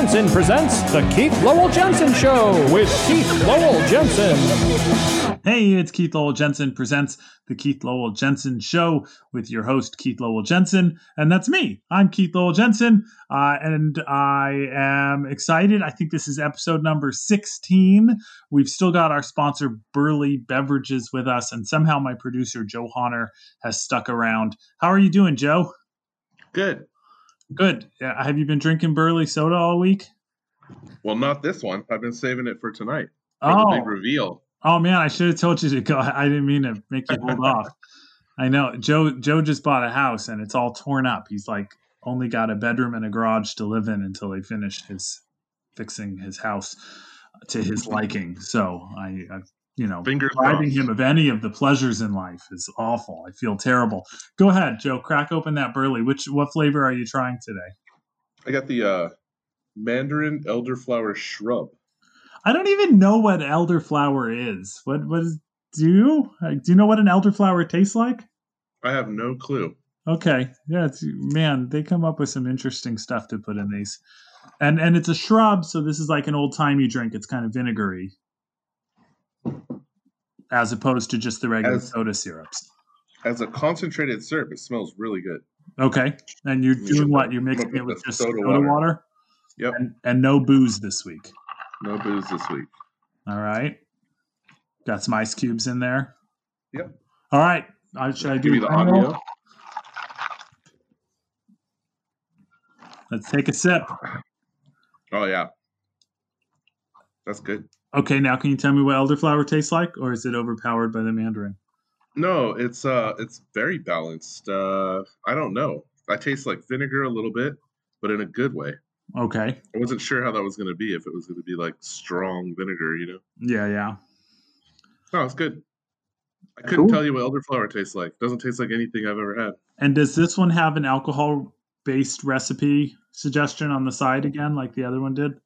Jensen presents The Keith Lowell Jensen Show with Keith Lowell Jensen. Hey, it's Keith Lowell Jensen presents The Keith Lowell Jensen Show with your host, Keith Lowell Jensen. And that's me. I'm Keith Lowell Jensen. Uh, and I am excited. I think this is episode number 16. We've still got our sponsor, Burley Beverages, with us. And somehow my producer, Joe Honor, has stuck around. How are you doing, Joe? Good. Good. Yeah, have you been drinking Burley soda all week? Well, not this one. I've been saving it for tonight. For oh, big reveal. Oh man, I should have told you to go. I didn't mean to make you hold off. I know Joe. Joe just bought a house and it's all torn up. He's like only got a bedroom and a garage to live in until they finish his fixing his house to his liking. So I, I you know, Fingers depriving him of any of the pleasures in life is awful. I feel terrible. Go ahead, Joe. Crack open that burley. Which what flavor are you trying today? I got the uh, Mandarin elderflower shrub. I don't even know what elderflower is. What what is do you do you know what an elderflower tastes like? I have no clue. Okay, yeah, it's man, they come up with some interesting stuff to put in these, and and it's a shrub, so this is like an old timey drink. It's kind of vinegary as opposed to just the regular as, soda syrups. As a concentrated syrup, it smells really good. Okay, and you're doing what? You're mixing it with just soda, soda water. water. Yep, and, and no booze this week. No booze this week. All right. Got some ice cubes in there. Yep. All right. Uh, should I do Give you the audio? Let's take a sip. Oh yeah. That's good. Okay, now can you tell me what elderflower tastes like, or is it overpowered by the mandarin? No, it's uh, it's very balanced. Uh, I don't know. I taste like vinegar a little bit, but in a good way. Okay. I wasn't sure how that was going to be. If it was going to be like strong vinegar, you know. Yeah, yeah. No, it's good. I couldn't cool. tell you what elderflower tastes like. Doesn't taste like anything I've ever had. And does this one have an alcohol-based recipe suggestion on the side again, like the other one did?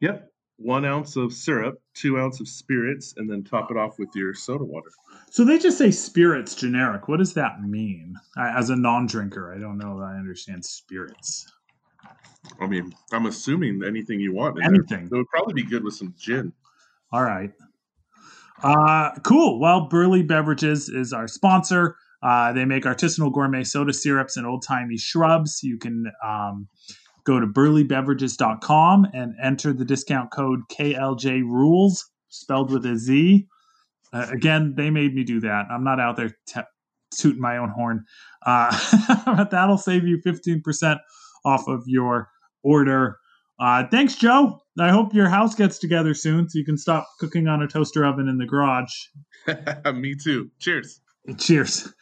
Yep one ounce of syrup, two ounce of spirits, and then top it off with your soda water. So they just say spirits generic. What does that mean? I, as a non-drinker, I don't know that I understand spirits. I mean, I'm assuming anything you want. Anything. It would probably be good with some gin. All right. Uh, cool. Well, Burley Beverages is our sponsor. Uh, they make artisanal gourmet soda syrups and old timey shrubs. You can um, go to burleybeverages.com and enter the discount code KLJ rules spelled with a Z. Uh, again, they made me do that. I'm not out there t- tooting my own horn. Uh, but that'll save you 15% off of your order. Uh, thanks, Joe. I hope your house gets together soon so you can stop cooking on a toaster oven in the garage. me too. Cheers. Cheers.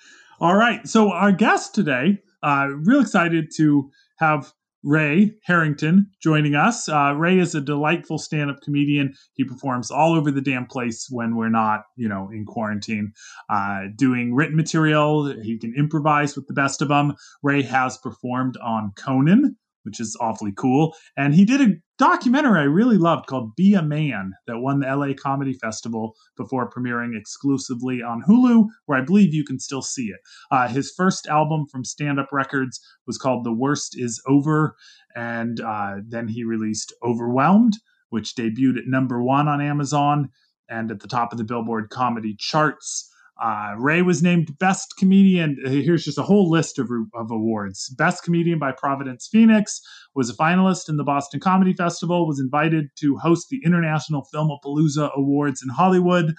All right. So, our guest today, uh, real excited to have Ray Harrington joining us. Uh, Ray is a delightful stand up comedian. He performs all over the damn place when we're not, you know, in quarantine, uh, doing written material. He can improvise with the best of them. Ray has performed on Conan, which is awfully cool. And he did a documentary I really loved called Be a Man that won the LA Comedy Festival before premiering exclusively on Hulu, where I believe you can still see it. Uh, his first album from Stand Up Records was called The Worst Is Over. And uh, then he released Overwhelmed, which debuted at number one on Amazon and at the top of the Billboard comedy charts. Uh, Ray was named Best Comedian. Here's just a whole list of, of awards. Best Comedian by Providence Phoenix was a finalist in the Boston Comedy Festival. Was invited to host the International Filmapalooza Awards in Hollywood.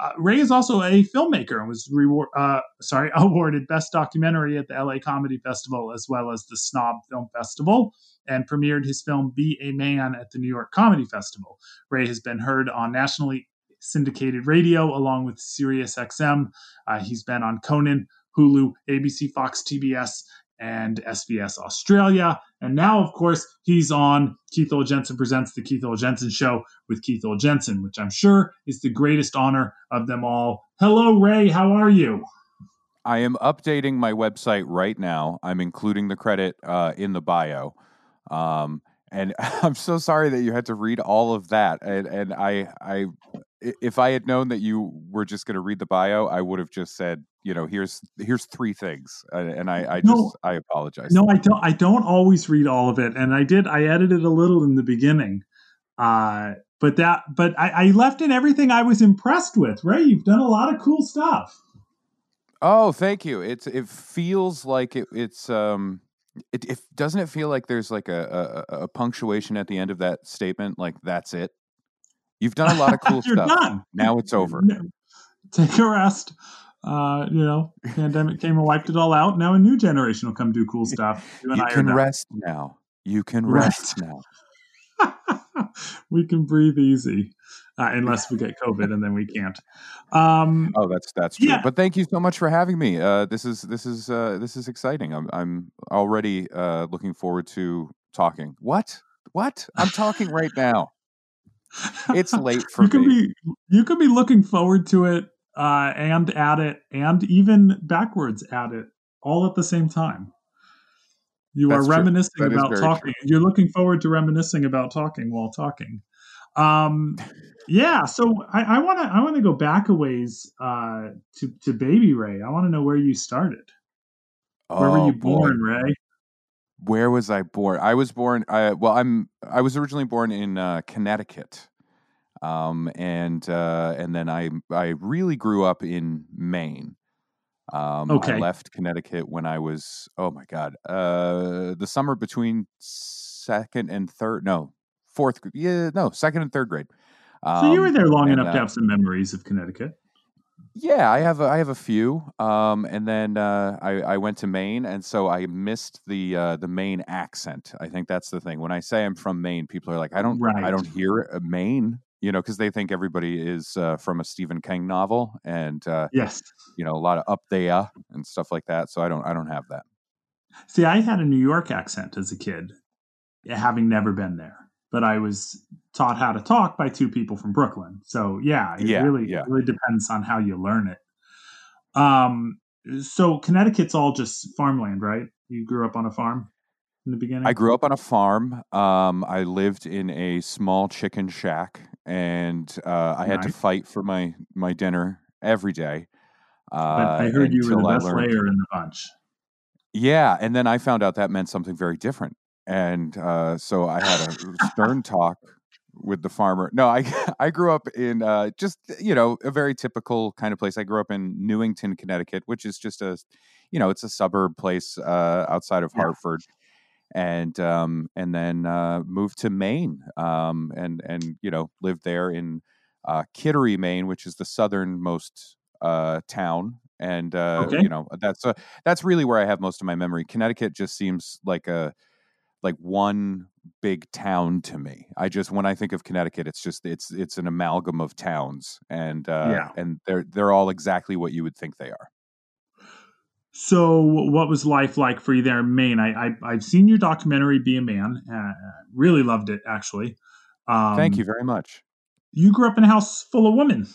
Uh, Ray is also a filmmaker and was reward, uh, sorry awarded Best Documentary at the LA Comedy Festival as well as the Snob Film Festival and premiered his film Be a Man at the New York Comedy Festival. Ray has been heard on nationally syndicated radio along with SiriusXM. Uh, he's been on Conan, Hulu, ABC, Fox, TBS, and SBS Australia. And now, of course, he's on Keith Lowell Jensen Presents the Keith Lowell Jensen Show with Keith Lowell Jensen, which I'm sure is the greatest honor of them all. Hello, Ray. How are you? I am updating my website right now. I'm including the credit uh, in the bio. Um, and I'm so sorry that you had to read all of that. And, and I, I, if I had known that you were just going to read the bio, I would have just said, you know, here's here's three things, and I I just No. I apologize. No, I don't. I don't always read all of it, and I did. I edited a little in the beginning, uh, but that. But I, I left in everything I was impressed with. Ray, you've done a lot of cool stuff. Oh, thank you. It's it feels like it, it's um it, it doesn't it feel like there's like a, a a punctuation at the end of that statement like that's it. You've done a lot of cool You're stuff. done. Now it's over. Take a rest. Uh, you know, pandemic came and wiped it all out. Now a new generation will come do cool stuff. You and You can done. rest now. You can rest now. we can breathe easy, uh, unless we get COVID, and then we can't. Um, Oh, that's that's true. Yeah. But thank you so much for having me. Uh, this is this is uh, this is exciting. I'm I'm already uh, looking forward to talking. What? What? I'm talking right now. It's late for you can me. be you could be looking forward to it uh, and at it and even backwards at it all at the same time. You That's are reminiscing about talking. You're looking forward to reminiscing about talking while talking. Um, yeah, so I want to I want to go back a ways uh, to to Baby Ray. I want to know where you started. Where were Oh, you boy. born, Ray? Where was I born? I was born. I, well, I'm. I was originally born in uh, Connecticut, um, and uh, and then I I really grew up in Maine. Um, Okay. I left Connecticut when I was oh my god, uh, the summer between second and third. No, fourth. Yeah, no, second and third grade. so you were Um, there long and, enough to uh, have some memories of Connecticut. Yeah, I have a, I have a few, um, and then uh, I, I went to Maine, and so I missed the uh, the Maine accent. I think that's the thing. When I say I'm from Maine, people are like, I don't I don't hear a Maine, you know, because they think everybody is uh, from a Stephen King novel, and uh, Yes. you know, a lot of up there and stuff like that. So I don't I don't have that. See, I had a New York accent as a kid, having never been there. But I was taught how to talk by two people from Brooklyn. So yeah, it Yeah, really yeah. it really depends on how you learn it. Um so Connecticut's all just farmland, right? You grew up on a farm in the beginning? I grew up on a farm. Um, I lived in a small chicken shack, and uh, I had to fight for my my dinner every day. Uh, I heard you were the best learned- layer in the bunch. Yeah, and then I found out that meant something very different, and uh, so I had a stern talk with the farmer. No, I I grew up in uh, just you know a very typical kind of place. I grew up in Newington, Connecticut, which is just a you know it's a suburb place uh, outside of Yeah. Hartford, and um, and then uh, moved to Maine, um, and and you know lived there in uh, Kittery, Maine, which is the southernmost uh, town. And uh, Okay. you know that's a that's really where I have most of my memory. Connecticut just seems like a like one big town to me. I just when I think of Connecticut, it's just it's it's an amalgam of towns, and uh, Yeah. and they're they're all exactly what you would think they are. So, what was life like for you there in Maine? I, I I've seen your documentary, "Be a Man." Uh, really loved it, actually. Um, Thank you very much. You grew up in a house full of women.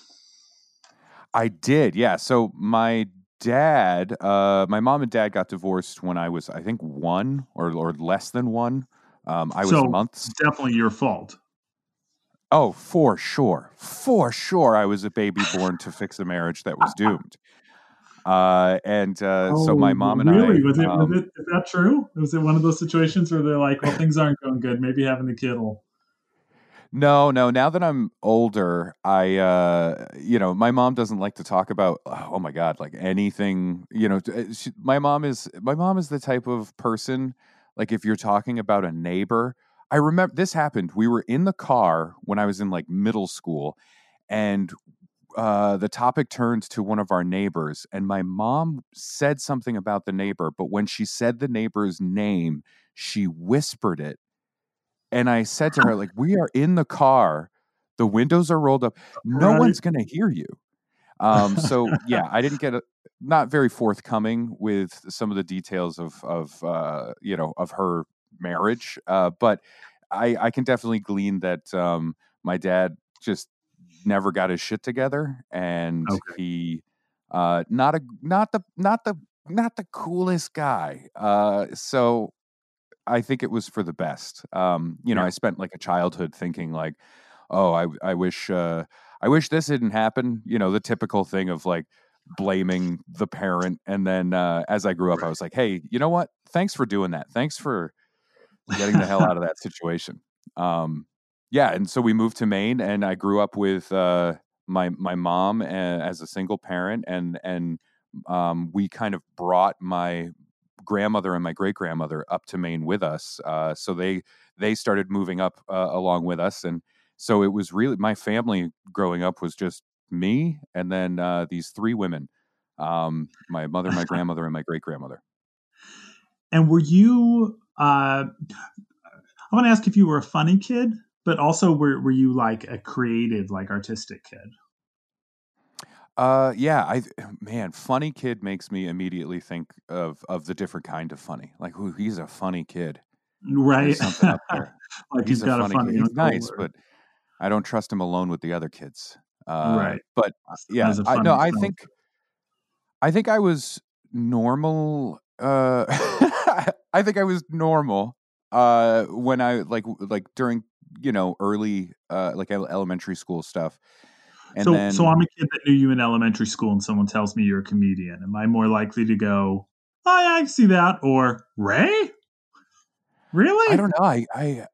I did, yeah. So my dad, uh, my mom and dad got divorced when I was, I think, one or or less than one. Um, I was So- months. Definitely your fault. Oh, for sure, for sure, I was a baby born to fix a marriage that was doomed. Uh, and uh, so my Oh, mom and really? I, was it um, was it is that true? Was it one of those situations where they're like, "Well, things aren't going good. Maybe having a kid will." No, no. Now that I'm older, I, uh, you know, my mom doesn't like to talk about. Oh my God, like anything. You know, uh, she, my mom is my mom is the type of person. Like if you're talking about a neighbor, I remember this happened. We were in the car when I was in like middle school, and uh, the topic turned to one of our neighbors, and my mom said something about the neighbor, but when she said the neighbor's name, she whispered it and I said to her, like, we are in the car, the windows are rolled up, no Right. one's gonna hear you. Um, so yeah, I didn't get a, not very forthcoming with some of the details of of uh, you know of her marriage, uh, but I I can definitely glean that um, my dad just never got his shit together, and Okay. he uh, not a not the not the not the coolest guy. Uh, so I think it was for the best. Um, you know, Yeah. I spent like a childhood thinking like, oh, I I wish uh, I wish this didn't happen. You know, the typical thing of like blaming the parent. And then uh, as I grew up, I was like, hey, you know what? Thanks for doing that. Thanks for getting the hell out of that situation. Um, yeah, and so we moved to Maine, and I grew up with uh, my my mom as a single parent, and and um, we kind of brought my grandmother and my great grandmother up to Maine with us. Uh, so they they started moving up uh, along with us, and so it was really my family growing up was just me and then uh, these three women, um, my mother, my grandmother, and my great grandmother. And were you? Uh, I want to ask if you were a funny kid, but also were were you like a creative, like artistic kid? Uh, yeah, I man, funny kid makes me immediately think of of the different kind of funny. Like, ooh, he's a funny kid, right? like he's, he's a funny, kid. He's nice, but I don't trust him alone with the other kids. Uh, right. But yeah, I, no, I think I think I was normal. Uh, I think I was normal uh, when I like like during you know early uh, like elementary school stuff. And so, then, so I'm a kid that knew you in elementary school, and someone tells me you're a comedian. Am I more likely to go, "Oh, yeah, I see that," or Ray? Really? I don't know. I, I,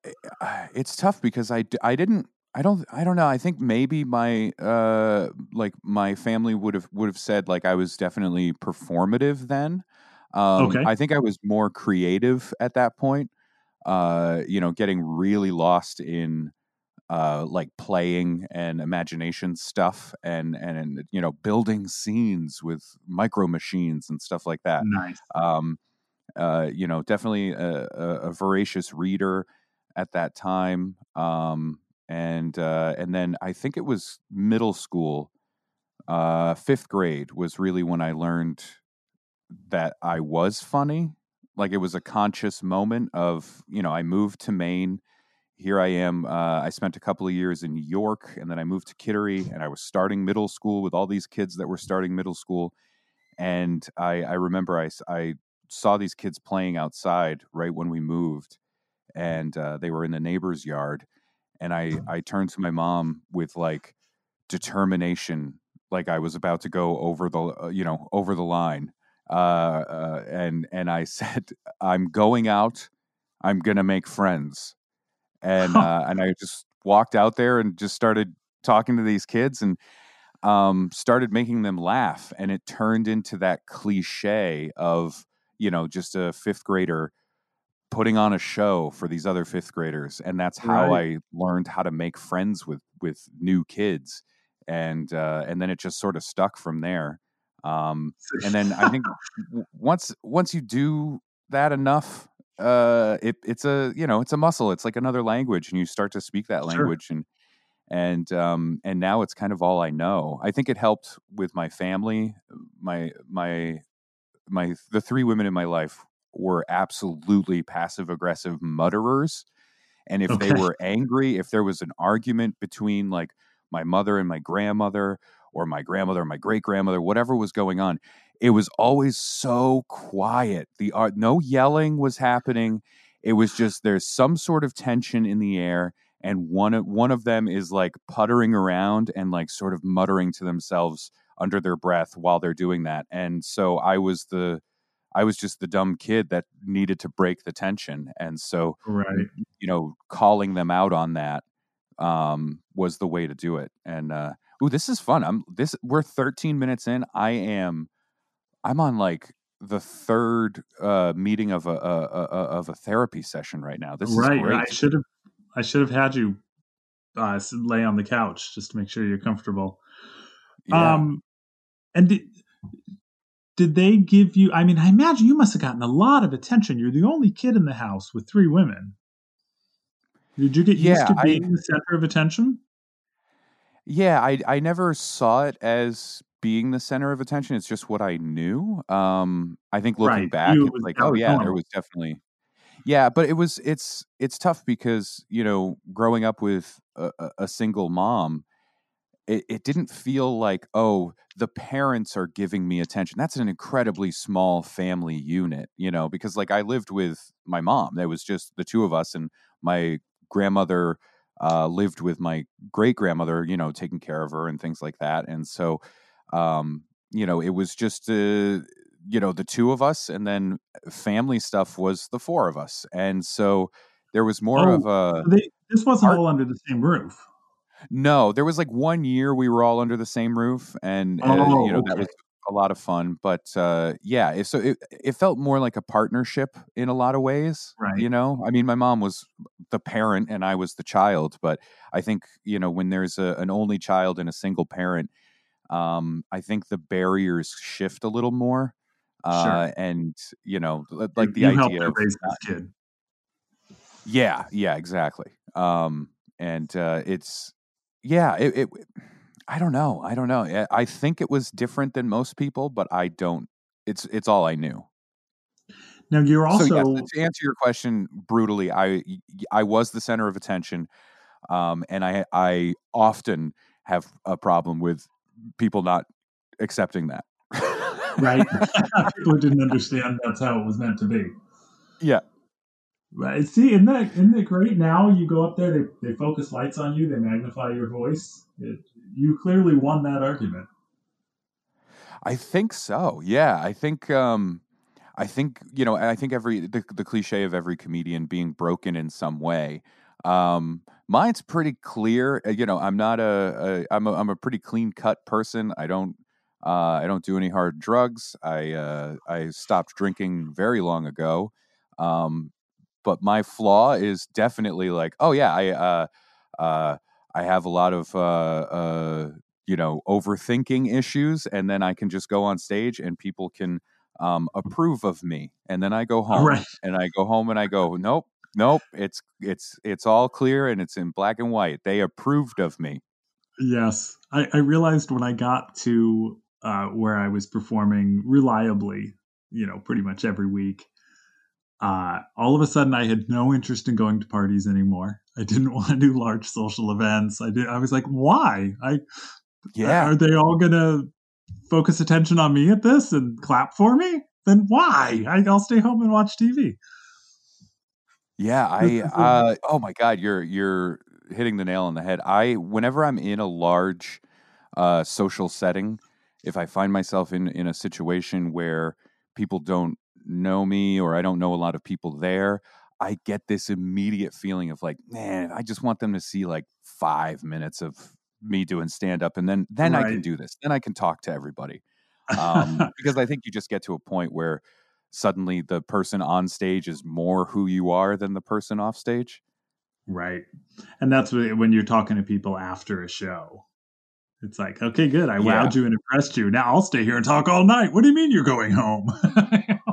I, it's tough because I, I didn't. I don't. I don't know. I think maybe my, uh, like my family would have would have said like I was definitely performative then. Um, okay. I think I was more creative at that point. Uh, you know, getting really lost in uh, like playing and imagination stuff and and you know building scenes with micro machines and stuff like that. Nice. Um, uh, you know, definitely a, a, a, voracious reader at that time. Um, and uh, and then I think it was middle school, uh, fifth grade was really when I learned that I was funny. Like it was a conscious moment of you know I moved to Maine here I am. Uh, I spent a couple of years in New York, and then I moved to Kittery, and I was starting middle school with all these kids that were starting middle school. And I, I remember I, I saw these kids playing outside right when we moved, and uh, they were in the neighbor's yard. And I, I turned to my mom with like determination, like I was about to go over the, uh, you know, over the line. Uh, uh, and and I said, "I'm going out. I'm gonna make friends." And uh, and I just walked out there and just started talking to these kids and um, started making them laugh, and it turned into that cliche of you know just a fifth grader putting on a show for these other fifth graders, and that's how right. I learned how to make friends with with new kids, and uh, and then it just sort of stuck from there. Um, and then I think once once you do that enough, uh it, it's a you know it's a muscle it's like another language and you start to speak that language sure. and and um and now it's kind of all i know i think it helped with my family my my my the three women in my life were absolutely passive aggressive mutterers and if okay. they were angry if there was an argument between like my mother and my grandmother or my grandmother or my great grandmother whatever was going on it was always so quiet. The art, no yelling was happening. It was just there's some sort of tension in the air, and one of one of them is like puttering around and like sort of muttering to themselves under their breath while they're doing that. And so I was the I was just the dumb kid that needed to break the tension. And so right. you know, calling them out on that um was the way to do it. And uh ooh, this is fun. I'm this we're 13 minutes in. I am I'm on like the third uh, meeting of a, a, a, of a therapy session right now. This right. is great. I should have I should have had you uh, lay on the couch just to make sure you're comfortable. Yeah. Um, and did, did they give you? I mean, I imagine you must have gotten a lot of attention. You're the only kid in the house with three women. Did you get yeah, used to being I, the center of attention? Yeah, I I never saw it as being the center of attention. It's just what I knew. Um, I think looking right. back, you, it's like, oh yeah, there was definitely, yeah, but it was it's it's tough because you know growing up with a, a single mom, it, it didn't feel like oh the parents are giving me attention. That's an incredibly small family unit, you know, because like I lived with my mom. There was just the two of us, and my grandmother uh, lived with my great grandmother, you know, taking care of her and things like that. And so um, you know, it was just uh, you know the two of us, and then family stuff was the four of us, and so there was more Oh, of a they, this wasn't Art- all under the same roof. no. There was like one year we were all under the same roof, and uh, Oh, you know that was a lot of fun. But uh, yeah, it, so it it felt more like a partnership in a lot of ways. Right. You know, I mean, my mom was the parent and I was the child, but I think you know when there's a, an only child and a single parent, um, I think the barriers shift a little more. Uh, and you know, li- like the you idea of raise this kid. yeah, yeah, exactly. Um, and uh, it's yeah, it, it. I don't know. I don't know. I- I think it was different than most people, but I don't. It's it's all I knew. Now you're also so yes, to answer your question brutally, I I was the center of attention, um, and I I often have a problem with people not accepting that. right. People didn't understand that's how it was meant to be. Yeah. Right. See, isn't that isn't it great? Now you go up there, they, they focus lights on you, they magnify your voice. It, you clearly won that argument. I think so. Yeah, I think um I think you know, I think every the, the cliche of every comedian being broken in some way. Um mine's pretty clear. Uh, You know, I'm not a, a I'm a I'm a pretty clean cut person. I don't uh I don't do any hard drugs. I uh I stopped drinking very long ago. Um but my flaw is definitely like, oh yeah, I uh uh I have a lot of uh uh you know overthinking issues and then i can just go on stage and people can um, approve of me and then i go home Right. and i go home and i go nope nope it's it's it's all clear and it's in black and white they approved of me Yes. I, I realized when I got to uh, where I was performing reliably, you know, pretty much every week, uh, all of a sudden I had no interest in going to parties anymore. I didn't want to do large social events. I did. I was like, why? I yeah Are they all going to focus attention on me at this and clap for me? Then why? I, I'll stay home and watch TV. Yeah, I uh oh my god, you're you're hitting the nail on the head. I whenever I'm in a large uh social setting, if I find myself in in a situation where people don't know me or I don't know a lot of people there, I get this immediate feeling of like, man, I just want them to see like 5 minutes of me doing stand up and then then I can do this. Then I can talk to everybody. Um because I think you just get to a point where suddenly the person on stage is more who you are than the person off stage. right. And that's when you're talking to people after a show. It's like, okay, good. I Yeah. wowed you and impressed you. Now I'll stay here and talk all night. What do you mean you're going home?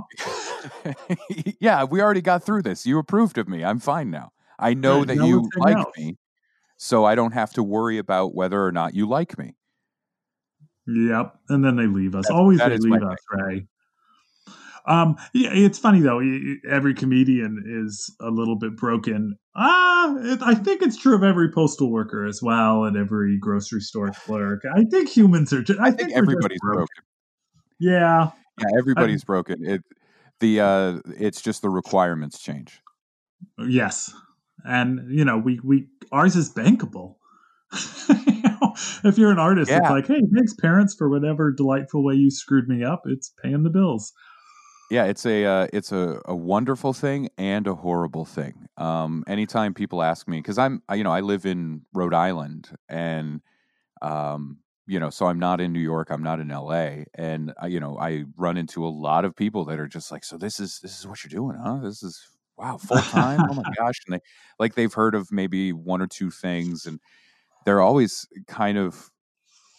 yeah, we already got through this. You approved of me. I'm fine now. I know Right, that now you like out. me, so I don't have to worry about whether or not you like me. Yep. And then they leave us. Always they leave us, Ray. Um, yeah, it's funny though. Every comedian is a little bit broken. Ah, it, I think it's true of every postal worker as well, and every grocery store clerk. I think humans are. Just, I, I think, think everybody's broken. Yeah, Yeah, everybody's broken. It the uh it's just the requirements change. yes, and you know we we ours is bankable. You know, if you're an artist, it's like, hey, thanks parents for whatever delightful way you screwed me up. It's paying the bills. Yeah, it's a uh, it's a, a wonderful thing and a horrible thing. Um, anytime people ask me, because I'm you know I live in Rhode Island, and um, you know so I'm not in New York, I'm not in L.A., and uh, you know I run into a lot of people that are just like, so this is this is what you're doing, huh? This is wow full time. oh my gosh, and they like they've heard of maybe one or two things, and they're always kind of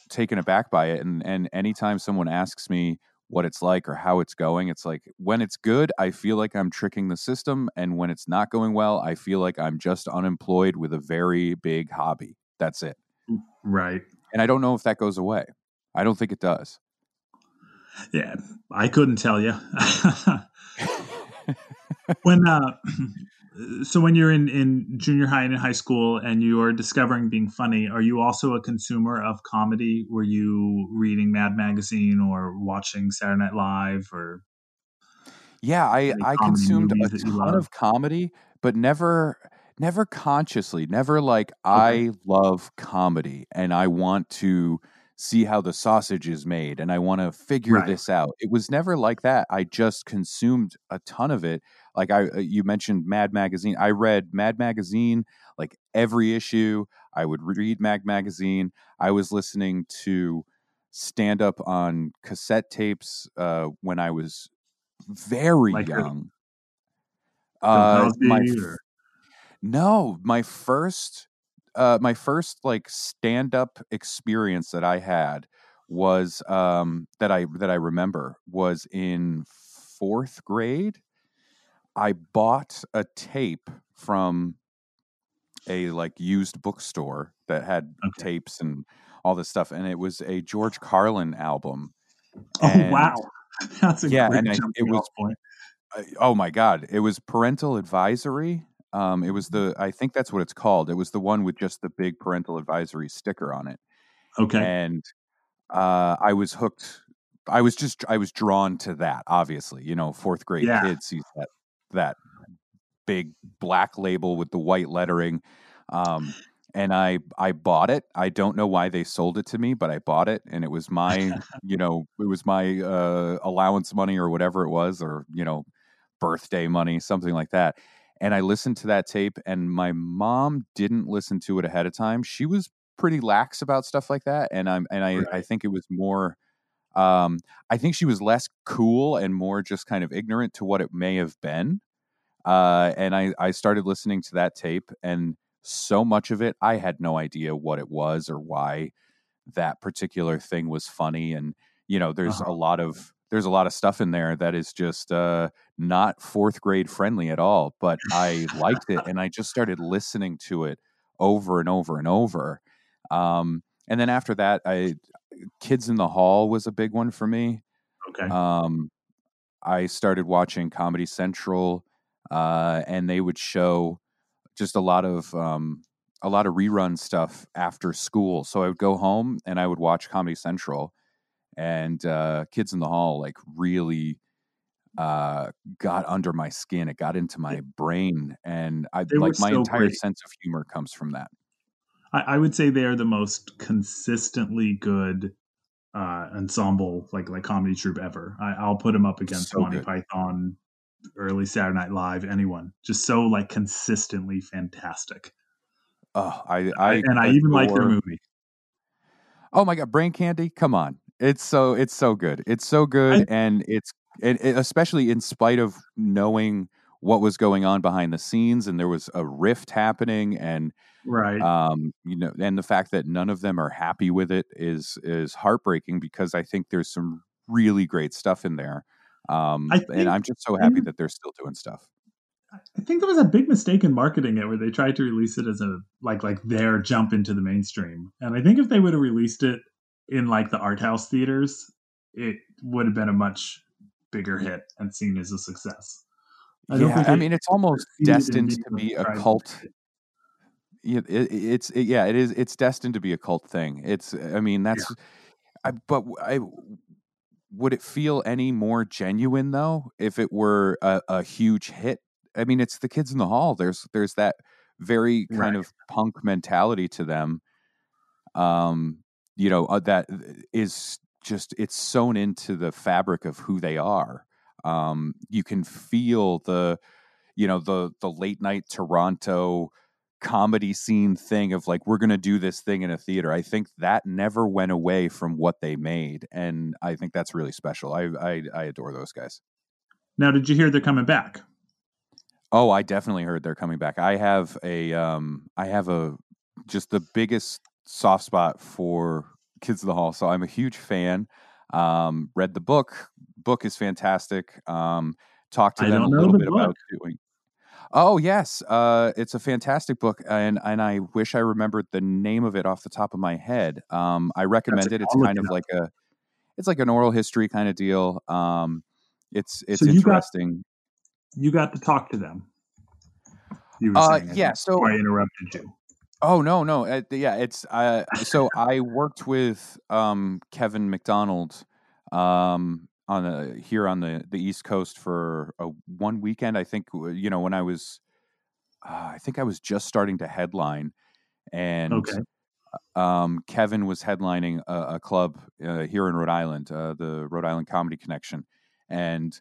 taken aback by it. And and anytime someone asks me what it's like or how it's going, it's like when it's good, I feel like I'm tricking the system, and when it's not going well, I feel like I'm just unemployed with a very big hobby. That's it. Right. And I don't know if that goes away. I don't think it does. Yeah, I couldn't tell you. when uh, so when you're in in junior high and in high school and you are discovering being funny, are you also a consumer of comedy? Were you reading Mad Magazine or watching Saturday Night Live or Yeah, I I consumed a movies that you ton of comedy, but never never consciously, never like I love comedy and I want to see how the sausage is made and I want to figure Right. this out. It was never like that. I just consumed a ton of it. Like I uh, you mentioned Mad Magazine. I read Mad Magazine like every issue. I would read Mag Magazine. I was listening to stand up on cassette tapes uh, when I was very Like young. Uh, my or no, my first uh my first like stand up experience that I had was um that I that I remember was in 4th grade. I bought a tape from a like used bookstore that had Okay. tapes and all this stuff and it was a George Carlin album. Oh And- wow. That's a Yeah, great and I- it was- point. Uh, oh my god, it was parental advisory. Um, it was the I think that's what it's called. It was the one with just the big parental advisory sticker on it, Okay. and uh, I was hooked. I was just I was drawn to that. Obviously, you know, fourth grade Yeah. kid sees that that big black label with the white lettering, um, and I I bought it. I don't know why they sold it to me, but I bought it, and it was my you know it was my uh, allowance money or whatever it was, or you know birthday money, something like that. And I listened to that tape, and my mom didn't listen to it ahead of time. She was pretty lax about stuff like that, and I'm and I I think it was more. Um, I think she was less cool and more just kind of ignorant to what it may have been. Uh, and I I started listening to that tape, and so much of it I had no idea what it was or why that particular thing was funny. And you know, there's Uh-huh. a lot of there's a lot of stuff in there that is just uh, not fourth grade friendly at all. But I liked it, and I just started listening to it over and over and over. Um, and then after that, I Kids in the Hall was a big one for me. Okay. Um, I started watching Comedy Central, uh, and they would show just a lot of um, a lot of rerun stuff after school. So I would go home and I would watch Comedy Central, and uh, Kids in the Hall like really uh, got under my skin. It got into my brain, and I They like my so entire great. sense of humor comes from that. I, I would say they are the most consistently good uh, ensemble, like like comedy troupe ever. I, I'll put them up against So Monty good. Python, early Saturday Night Live, anyone. Just so like consistently fantastic. Oh, I, I and I even like their movie. Oh my god, Brain Candy! Come on, it's so it's so good. It's so good, and it's it, especially in spite of knowing what was going on behind the scenes, and there was a rift happening, and Right. um, you know, and the fact that none of them are happy with it is is heartbreaking because I think there's some really great stuff in there, um, I and think I'm just so happy that they're still doing stuff. I think there was a big mistake in marketing it where they tried to release it as a like like their jump into the mainstream. And I think if they would have released it in like the art house theaters, it would have been a much bigger hit and seen as a success. I don't yeah, think I mean, it's almost destined to be a cult. Yeah, it, it's it, yeah, it is. It's destined to be a cult thing. It's. I mean, that's. I, but I would it feel any more genuine though if it were a, a huge hit? I mean, it's the kids in the hall. There's there's that very kind Right. of punk mentality to them. Um, you know uh, that is just it's sewn into the fabric of who they are. Um, you can feel the, you know, the the late night Toronto comedy scene thing of like we're going to do this thing in a theater. I think that never went away from what they made, and I think that's really special. I I, I adore those guys. Now, did you hear they're coming back? Oh, I definitely heard they're coming back. I have a um I have a just the biggest soft spot for Kids of the Hall. So I'm a huge fan. Um read the book. Book is fantastic. Um talked to I them a little the bit about doing Oh yes, uh, it's a fantastic book, and and I wish I remembered the name of it off the top of my head. Um, I recommend it. It's kind of like a, it's like an oral history kind of deal. Um, it's it's So you got- interesting. You got to talk to them. You were Uh, saying, yeah, so- I interrupted you. Oh no, no, uh, yeah, it's uh, so I worked with um, Kevin McDonald um, on the here on the the East Coast for a one weekend. I think you know when I was, uh, I think I was just starting to headline, and Okay. um, Kevin was headlining a, a club uh, here in Rhode Island, uh, the Rhode Island Comedy Connection, and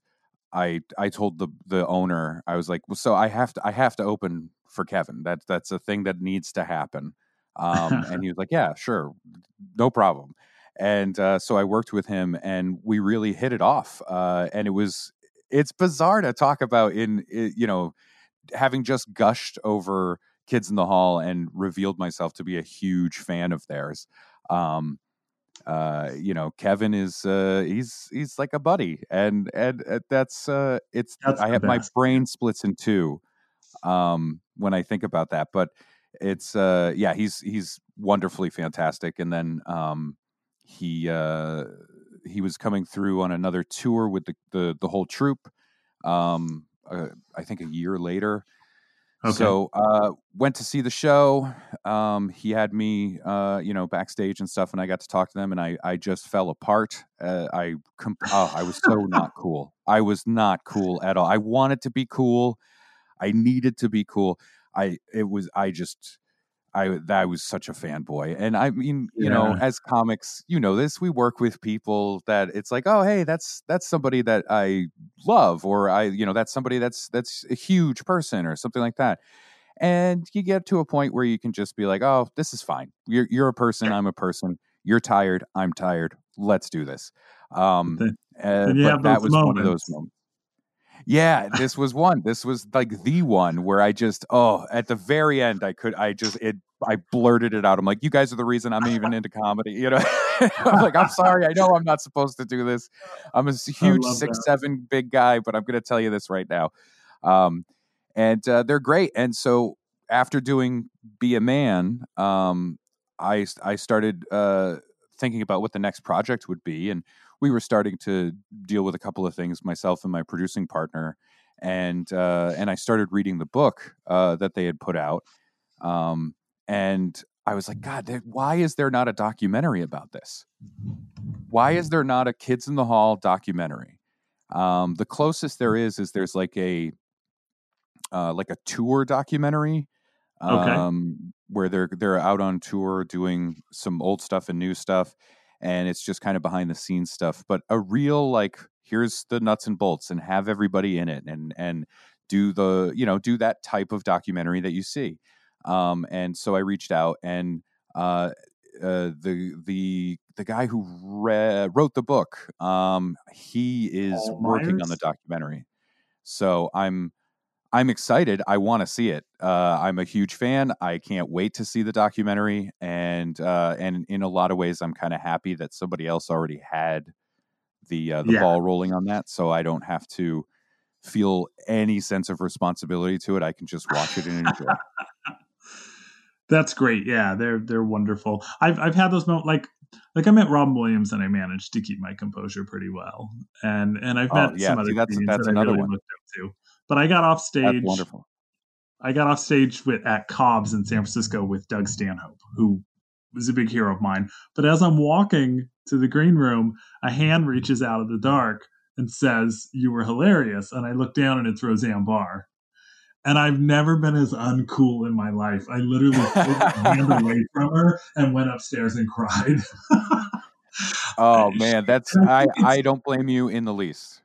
I I told the the owner I was like, well, so I have to I have to open for Kevin. That's that's a thing that needs to happen. Um, and he was like, yeah, sure, no problem. And uh, so I worked with him, and we really hit it off. Uh, and it was it's bizarre to talk about in you know having just gushed over Kids in the Hall and revealed myself to be a huge fan of theirs. Um, uh, you know, Kevin is uh, he's he's like a buddy, and and uh, that's uh, it's That's I have my brain splits in two um, when I think about that, but it's uh, yeah, he's he's wonderfully fantastic, and then um, he uh, he was coming through on another tour with the the, the whole troupe. Um, uh, I think a year later, Okay. so uh, went to see the show. Um, he had me, uh, you know, backstage and stuff, and I got to talk to them, and I I just fell apart. Uh, I comp- oh, I was so not cool. I was not cool at all. I wanted to be cool. I needed to be cool. I it was I just I that was such a fanboy. And I mean, you know, as comics, you know this, we work with people that it's like, oh hey, that's that's somebody that I love, or I, you know, that's somebody that's that's a huge person or something like that. And you get to a point where you can just be like, oh, this is fine. You're you're a person, I'm a person. You're tired, I'm tired. Let's do this. Um uh, but have that was one of those moments. Yeah, this was one. This was like the one where I just oh, at the very end I could I just it I blurted it out. I'm like, you guys are the reason I'm even into comedy. You know, I'm like, I'm sorry. I know I'm not supposed to do this. I'm a huge six that. seven big guy, but I'm going to tell you this right now. Um, and uh, they're great. And so after doing Be a Man, um, I I started uh, thinking about what the next project would be, and we were starting to deal with a couple of things, myself and my producing partner, and uh, and I started reading the book uh, that they had put out, um, and I was like, God, why is there not a documentary about this? Why is there not a Kids in the Hall documentary? Um, the closest there is is there's like a uh, like a tour documentary Okay. um, where they're they're out on tour doing some old stuff and new stuff, and it's just kind of behind the scenes stuff. But a real like here's the nuts and bolts and have everybody in it and and do the you know do that type of documentary that you see. Um, and so I reached out and uh, uh, the the the guy who re- wrote the book um, he is working on the documentary. So I'm I'm excited. I want to see it. Uh, I'm a huge fan. I can't wait to see the documentary, and uh, and in a lot of ways, I'm kind of happy that somebody else already had the uh, the Yeah. ball rolling on that, so I don't have to feel any sense of responsibility to it. I can just watch it and enjoy. That's great. Yeah, they're they're wonderful. I've I've had those moments like like I met Robin Williams and I managed to keep my composure pretty well. And and I've Oh, met yeah, some other see, that's- that's that another I really one. looked up to. But I got off That's stage. wonderful. I got off stage with at Cobb's in San Francisco with Doug Stanhope, who was a big hero of mine. But as I'm walking to the green room, a hand reaches out of the dark and says, "You were hilarious." And I look down and it's Roseanne Barr. And I've never been as uncool in my life. I literally pulled my hand away from her and went upstairs and cried. Oh man, that's I I think it's- I don't blame you in the least.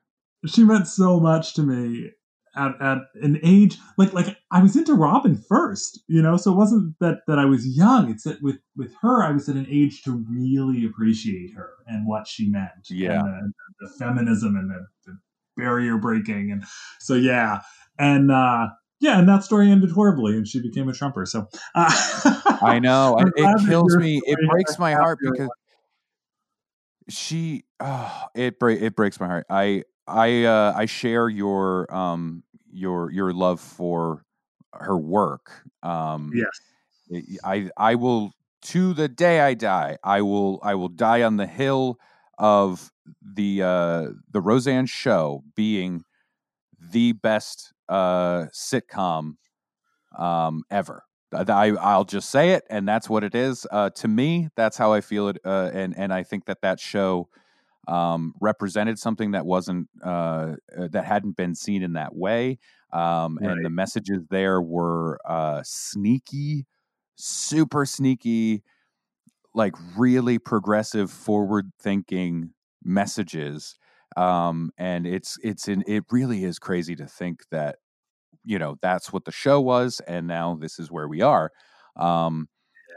she meant so much to me at, at an age like like I was into Robin first, you know, so it wasn't that that I was young. It's that with with her I was at an age to really appreciate her and what she meant. Yeah. And the, the feminism and the, the barrier breaking and so yeah. And uh yeah, and that story ended horribly and she became a trumper. So uh, I know I'm I- glad it kills me. It breaks my heart because she oh, it break it breaks my heart. I I uh I share your um your your love for her work. Um Yes. I I will to the day I die, I will I will die on the hill of the uh the Roseanne show being the best uh sitcom um ever. I I'll just say it and that's what it is. Uh to me, that's how I feel it uh and and I think that that show um represented something that wasn't uh uh, that hadn't been seen in that way. Um and the messages there were uh sneaky super sneaky like really progressive, forward thinking messages. Um, and it's it's in it really is crazy to think that you know that's what the show was, and now this is where we are. Um,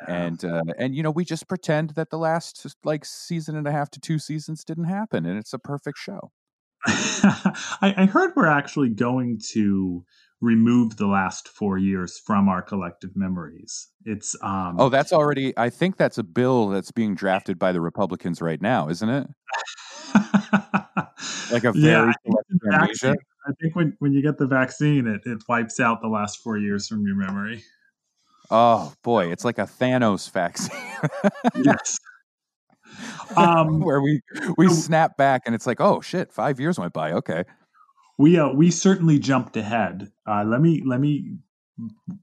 and uh, and you know we just pretend that the last like season and a half to two seasons didn't happen, and it's a perfect show. I, I heard we're actually going to remove the last four years from our collective memories. It's um Oh, that's already I think that's a bill that's being drafted by the Republicans right now, isn't it? like a very yeah, I think, selective the amnesia. vaccine, I think when, when you get the vaccine, it, it wipes out the last four years from your memory. Oh boy, it's like a Thanos vaccine. Yes. Um, where we we snap back and it's like, oh shit, five years went by. Okay. we uh, we certainly jumped ahead. Uh, let me let me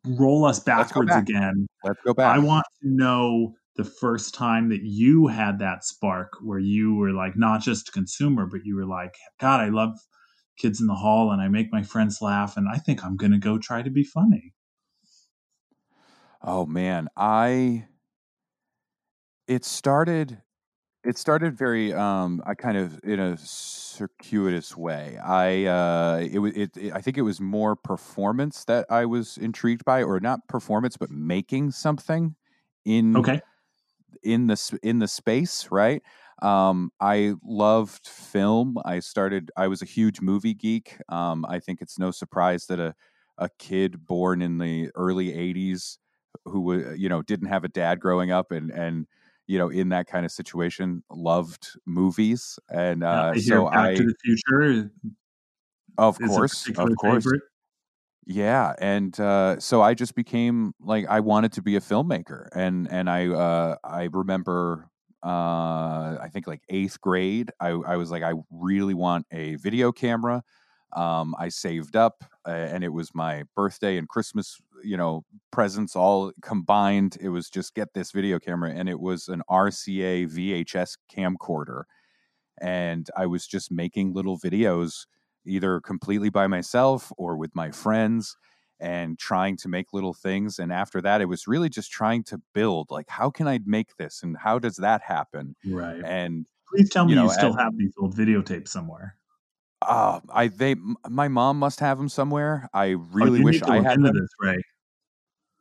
roll us Let's backwards back. again. Let's go back. I want to know the first time that you had that spark where you were like not just a consumer, but you were like, God, I love kids in the hall and I make my friends laugh and I think I'm gonna go try to be funny. Oh man, I it started it started very um I kind of in a circuitous way. I uh it was it, it I think it was more performance that I was intrigued by or not performance but making something in Okay. in the in the space, right? Um, I loved film. I started. I was a huge movie geek. Um, I think it's no surprise that a a kid born in the early '80s who you know didn't have a dad growing up and and you know in that kind of situation loved movies and Uh, uh, I so Back I to the Future of course of course favorite. yeah, and uh, so I just became like I wanted to be a filmmaker, and and I uh, I remember uh, I think like eighth grade, I I was like I really want a video camera. Um, I saved up, uh, and it was my birthday and Christmas, you know, presents all combined. It was just get this video camera, and it was an RCA VHS camcorder, and I was just making little videos either completely by myself or with my friends and trying to make little things and after that it was really just trying to build like how can i make this and how does that happen Right. and Please tell me you you, still at- have these old videotapes somewhere. Uh, i they my mom must have them somewhere. I Oh, really you wish i had them. this, Ray.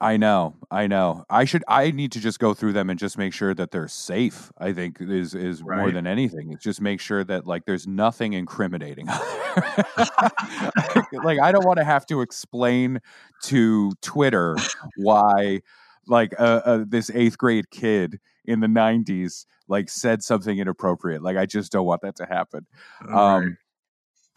i know i know. I should i need to just go through them and just make sure that they're safe i think is is more than anything. It's just make sure that like there's nothing incriminating. Like i don't want to have to explain to twitter why like uh, uh, this eighth grade kid in the 90s like said something inappropriate. Like i just don't want that to happen. All right.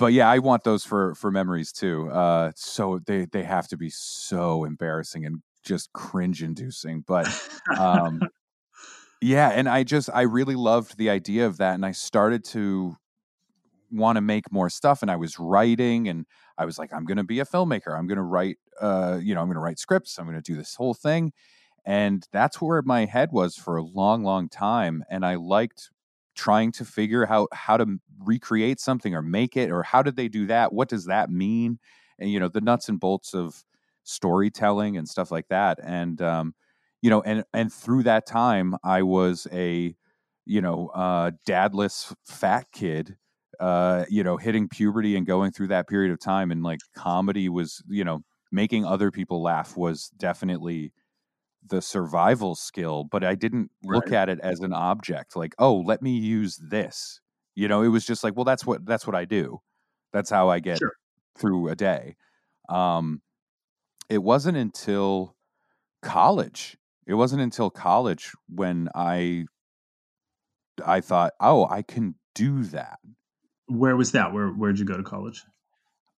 But yeah i want those for for memories too uh so they they have to be so embarrassing and just cringe inducing but um yeah and i just i really loved the idea of that and i started to want to make more stuff and i was writing and i was like i'm going to be a filmmaker. I'm going to write uh you know i'm going to write scripts. I'm going to do this whole thing. And that's where my head was for a long long time and i liked trying to figure out how to recreate something or make it or how did they do that? What does that mean? And you know the nuts and bolts of storytelling and stuff like that. And um you know and and through that time i was a you know uh dadless fat kid uh you know hitting puberty and going through that period of time. And like comedy was you know making other people laugh was definitely the survival skill but i didn't look at it as an object like oh let me use this you know it was just like well that's what that's what i do that's how i get Sure. through a day um it wasn't until college it wasn't until college when i i thought oh i can do that Where was that? Where Where'd you go to college?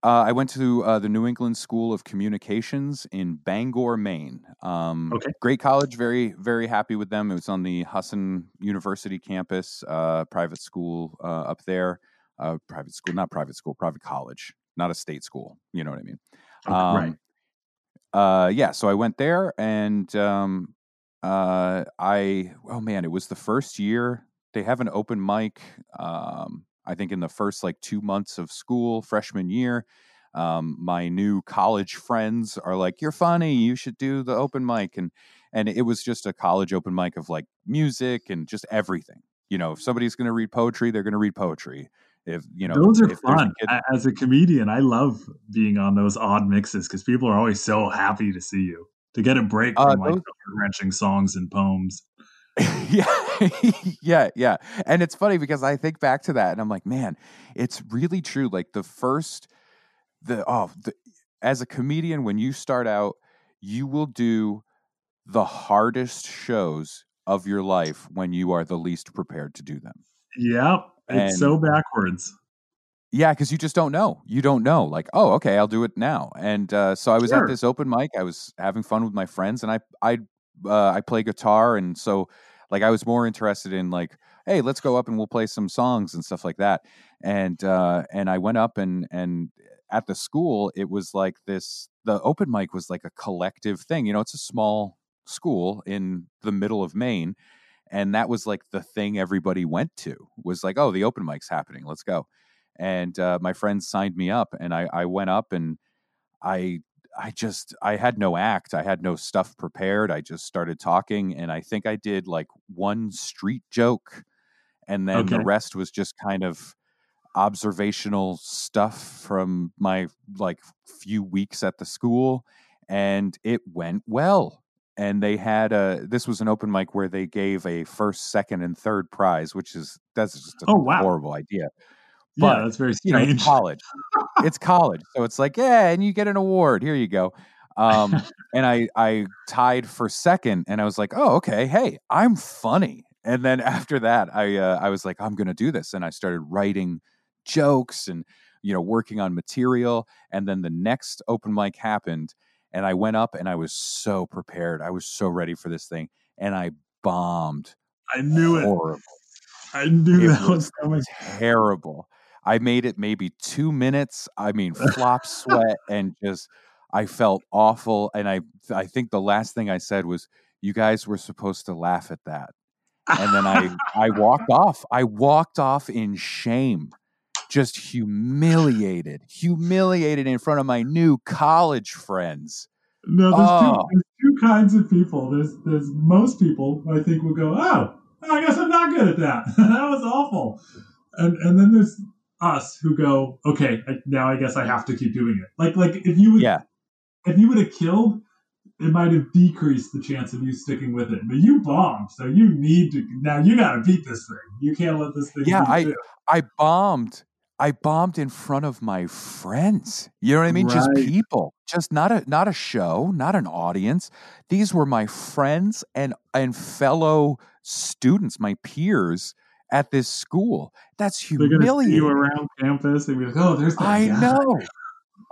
Uh, I went to uh, the New England School of Communications in Bangor, Maine. Um, Okay. Great college. Very, very happy with them. It was on the Husson University campus, uh, private school uh, up there. Uh, private school, not private school, private college, not a state school. You know what I mean? Um, right. Uh, yeah. So I went there, and um, uh, I oh man, it was the first year they have an open mic. Um, I think in the first like two months of school, freshman year. Um, my new college friends are like, "You're funny. You should do the open mic." And and it was just a college open mic of like music and just everything. You know, if somebody's going to read poetry, they're going to read poetry. If you know, those are there's a fun. kid- As a comedian, I love being on those odd mixes because people are always so happy to see you to get a break Uh, from like those- wrenching songs and poems. yeah yeah yeah and it's funny because i think back to that and i'm like man it's really true like the first the oh the, as a comedian when you start out you will do the hardest shows of your life when you are the least prepared to do them Yep, it's And- so backwards. yeah because you just don't know you don't know like oh okay i'll do it now and uh, so i was Sure. at this open mic i was having fun with my friends and i i uh, i play guitar and so like i was more interested in like hey let's go up and we'll play some songs and stuff like that. And uh and i went up and and at the school it was like this the open mic was like a collective thing you know it's a small school in the middle of maine and that was like the thing everybody went to was like oh the open mic's happening let's go. And uh, my friends signed me up and I, I went up and i i just i had no act i had no stuff prepared i just started talking and i think i did like one street joke and then the rest was just kind of observational stuff from my like few weeks at the school and it went well and they had a this was an open mic where they gave a first second and third prize which is that's just a Oh, wow. horrible idea yeah, but, that's very you know, it's college. it's college, so it's like, yeah, and you get an award. Here you go. Um, and I I tied for second, and I was like, oh, okay, hey, I'm funny. And then after that, I uh, I was like, I'm gonna do this, and I started writing jokes and you know working on material. And then the next open mic happened, and I went up, and I was so prepared. I was so ready for this thing, and I bombed I knew it. horribly I knew it that was was coming. terrible. I made it maybe two minutes. I mean, flop sweat and just I felt awful. And I I think the last thing I said was, "You guys were supposed to laugh at that." And then I I walked off. I walked off in shame, just humiliated, humiliated in front of my new college friends. No, there's, Oh. two, there's two kinds of people. There's there's most people I think will go, oh, I guess I'm not good at that. that was awful. And and then there's us who go, okay, I, now I guess I have to keep doing it. Like like if you would Yeah. if you would have killed, it might have decreased the chance of you sticking with it. But you bombed, so you need to now. You got to beat this thing. You can't let this thing. Yeah, I-. I bombed. I bombed in front of my friends. You know what I mean? Just people. Just not a not a show, not an audience. These were my friends and and fellow students, my peers at this school. That's They're gonna see humiliating. you around campus and be like, oh, there's that I guy. know.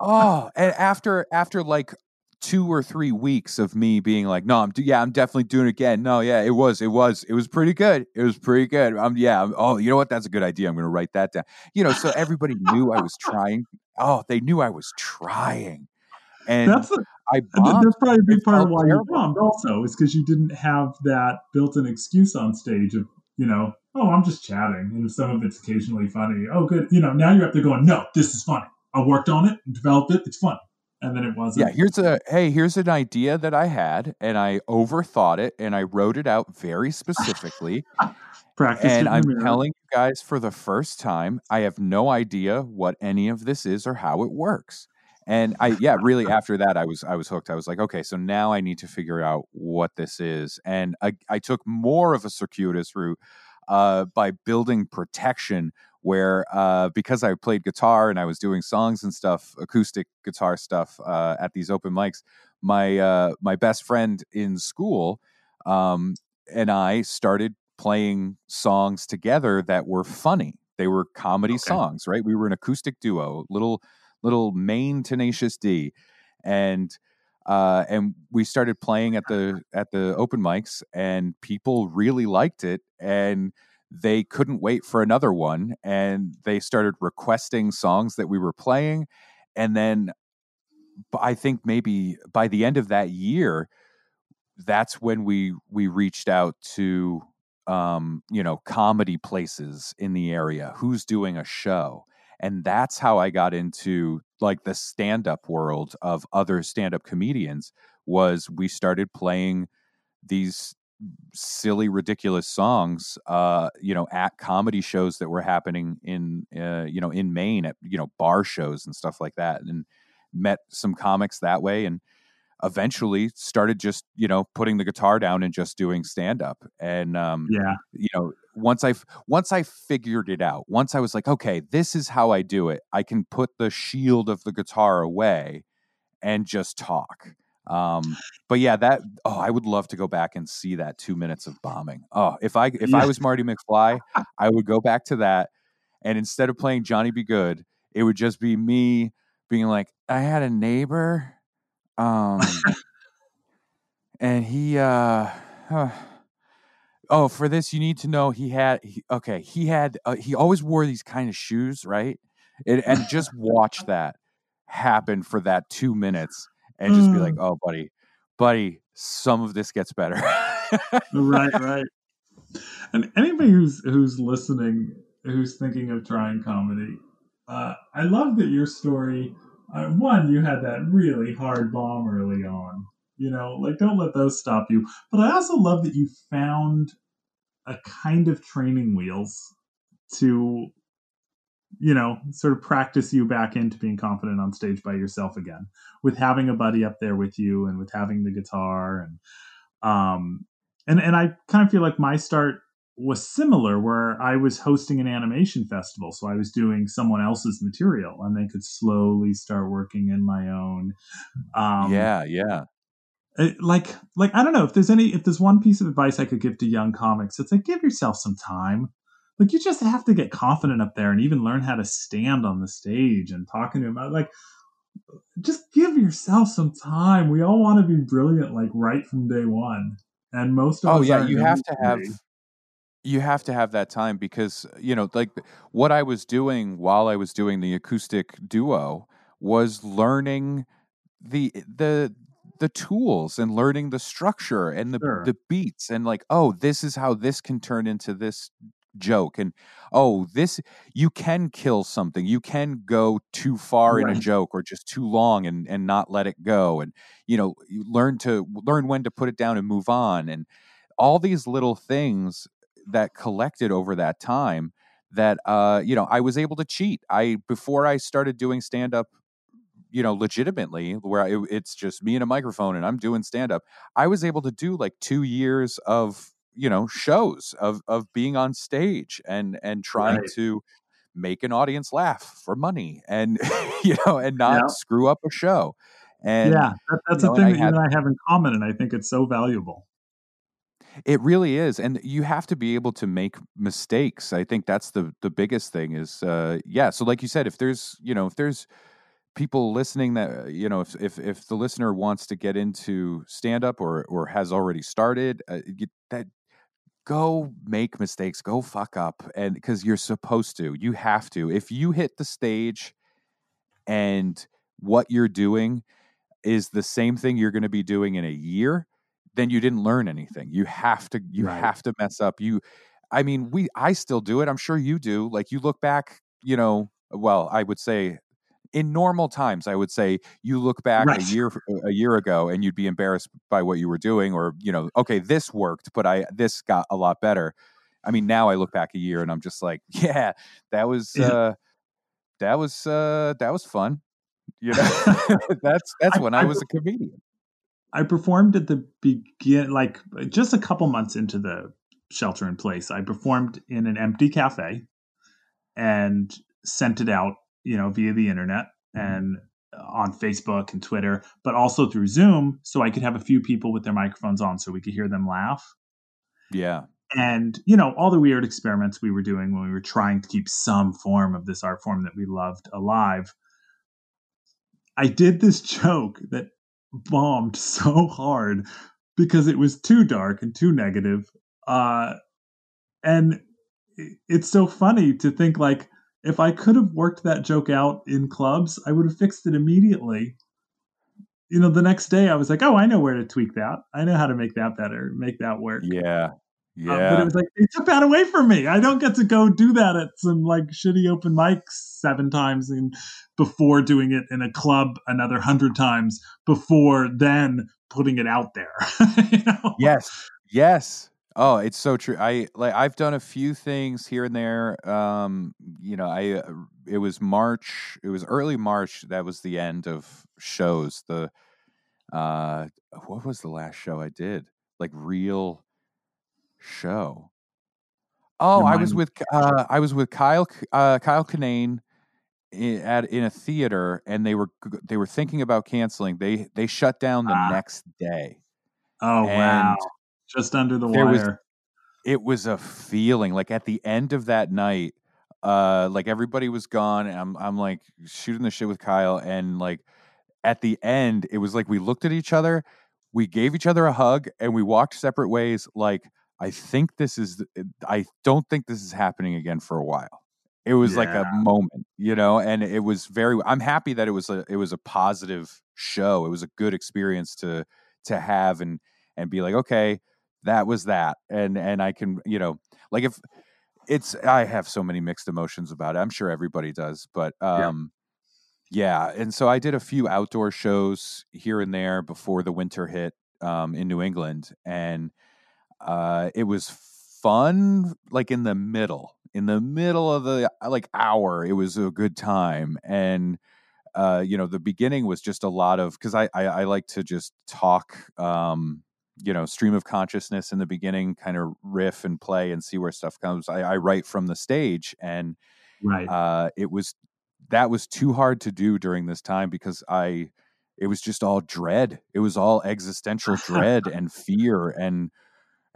Oh, and after after like two or three weeks of me being like, no, I'm do- yeah, I'm definitely doing it again. No, yeah, it was, it was, it was pretty good. It was pretty good. I'm yeah. I'm, oh, you know what? That's a good idea. I'm going to write that down. You know, so everybody knew I was trying. Oh, they knew I was trying, and That's the, bombed. that's probably a big part of why you bombed. Also, is because you didn't have that built-in excuse on stage of you know, oh, I'm just chatting, and some of it's occasionally funny. Oh, good, you know. Now you're up there going, no, this is funny. I worked on it and developed it. It's funny, and then it wasn't. Yeah, here's a hey, here's an idea that I had, and I overthought it, and I wrote it out very specifically. practice. and I'm mirror. telling you guys for the first time, I have no idea what any of this is or how it works. And I, yeah, really, after that, I was, I was hooked. I was like, okay, so now I need to figure out what this is. And I, I took more of a circuitous route uh, by building protection, where uh, because I played guitar and I was doing songs and stuff, acoustic guitar stuff uh, at these open mics. My uh, my best friend in school um, and I started playing songs together that were funny. They were comedy Okay. songs, right? We were an acoustic duo, little little Maine Tenacious D, and uh, and we started playing at the at the open mics, and people really liked it, and they couldn't wait for another one, and they started requesting songs that we were playing, and then I think maybe by the end of that year, that's when we we reached out to um, you know comedy places in the area who's doing a show and that's how i got into like the stand-up world of other stand-up comedians was we started playing these silly ridiculous songs uh you know at comedy shows that were happening in uh, you know in Maine at you know bar shows and stuff like that and met some comics that way and eventually started just you know putting the guitar down and just doing stand up and um yeah. you know once i once i figured it out once i was like okay this is how i do it i can put the shield of the guitar away and just talk um but yeah that oh i would love to go back and see that two minutes of bombing oh if i if Yeah. i was marty mcfly i would go back to that and instead of playing Johnny B. Goode it would just be me being like i had a neighbor um and he uh huh. Oh for this you need to know he had he, okay he had uh, he always wore these kind of shoes right and, and just watch that happen for that two minutes and just be like oh buddy buddy some of this gets better right, right. And anybody who's who's listening, who's thinking of trying comedy, uh, I love that your story. Uh, one, you had that really hard bomb early on. You know, like don't let those stop you. But I also love that you found a kind of training wheels to, you know, sort of practice you back into being confident on stage by yourself again, with having a buddy up there with you and with having the guitar and um and and I kind of feel like my start was similar where I was hosting an animation festival so I was doing someone else's material and then could slowly start working in my own um yeah yeah Uh, like like I don't know if there's any if there's one piece of advice I could give to young comics it's like give yourself some time. Like you just have to get confident up there and even learn how to stand on the stage and talking to him about like just give yourself some time. We all want to be brilliant like right from day one. And most of oh us yeah you have to have you have to have that time because you know like what i was doing while i was doing the acoustic duo was learning the the the tools and learning the structure and the Sure. the beats and like oh this is how this can turn into this joke and oh this you can kill something. You can go too far in a joke or just too long and and not let it go and you know you learn to learn when to put it down and move on and all these little things that collected over that time that uh you know I was able to cheat. I before I started doing stand up you know legitimately where I, it's just me and a microphone and I'm doing stand up I was able to do like 2 years of you know shows of of being on stage and and trying Right. to make an audience laugh for money and you know and not Yeah. screw up a show and yeah that, that's you a know, thing that you and I have in common and I think it's so valuable It really is, and you have to be able to make mistakes. I think that's the the biggest thing. Is uh, yeah. So, like you said, if there's you know if there's people listening that uh, you know if if if the listener wants to get into stand up or or has already started, uh, you, that go make mistakes, go fuck up, and because you're supposed to, you have to. If you hit the stage and what you're doing is the same thing you're going to be doing in a year, then you didn't learn anything. You have to you Right. have to mess up. You I mean, we I still do it. I'm sure you do. Like you look back, you know, well, I would say in normal times, I would say you look back Right. a year a year ago and you'd be embarrassed by what you were doing or, you know, okay, this worked, but I this got a lot better. I mean, now I look back a year and I'm just like, yeah, that was uh that was uh that was fun. You know, that's that's when I I was a comedian. I performed at the begin, like just a couple months into the shelter in place. I performed in an empty cafe and sent it out, you know, via the internet and on Facebook and Twitter, but also through Zoom, so I could have a few people with their microphones on, so we could hear them laugh. Yeah. And you know, all the weird experiments we were doing when we were trying to keep some form of this art form that we loved alive. I did this joke that bombed so hard because it was too dark and too negative. Uh, and it's so funny to think like if I could have worked that joke out in clubs, I would have fixed it immediately. You know, the next day I was like, "Oh, I know where to tweak that. I know how to make that better, make that work." Yeah. Uh, Yeah. but it was like they took that away from me. I don't get to go do that at some like shitty open mics seven times and before doing it in a club another hundred times before then putting it out there. you know? Yes. Yes. Oh, it's so true. I like I've done a few things here and there. Um, you know, I uh, it was March, it was early March that was the end of shows. The uh what was the last show I did? Like real show. Oh, I was with uh I was with Kyle uh Kyle Kinane i- at in a theater and they were they were thinking about canceling. They they shut down the Ah. next day. Oh wow. Just under the there was- it was a feeling like at the end of that night uh like everybody was gone and I'm I'm like shooting the shit with Kyle and like at the end it was like we looked at each other we gave each other a hug and we walked separate ways like I think this is I don't think this is happening again for a while. It was like a moment you know and it was very I'm happy that it was a it was a positive show it was a good experience to to have and and be like okay that was that and and i can you know like if it's i have so many mixed emotions about it i'm sure everybody does but Yeah. um yeah, and so i did a few outdoor shows here and there before the winter hit um in new england and uh it was fun like in the middle in the middle of the like hour it was a good time and uh you know the beginning was just a lot of because I, I i like to just talk um you know stream of consciousness in the beginning kind of riff and play and see where stuff comes. I, I write from the stage and Right. uh it was that was too hard to do during this time because i it was just all dread. It was all existential dread and fear and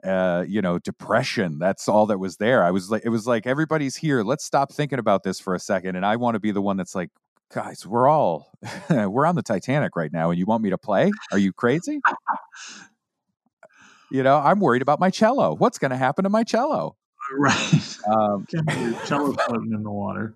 uh you know depression. That's all that was there. I was like it was like everybody's here. Let's stop thinking about this for a second and i want to be the one that's like guys we're all we're on the titanic right now and you want me to play? Are you crazy you know i'm worried about my cello what's going to happen to my cello right. um cello floating in the water.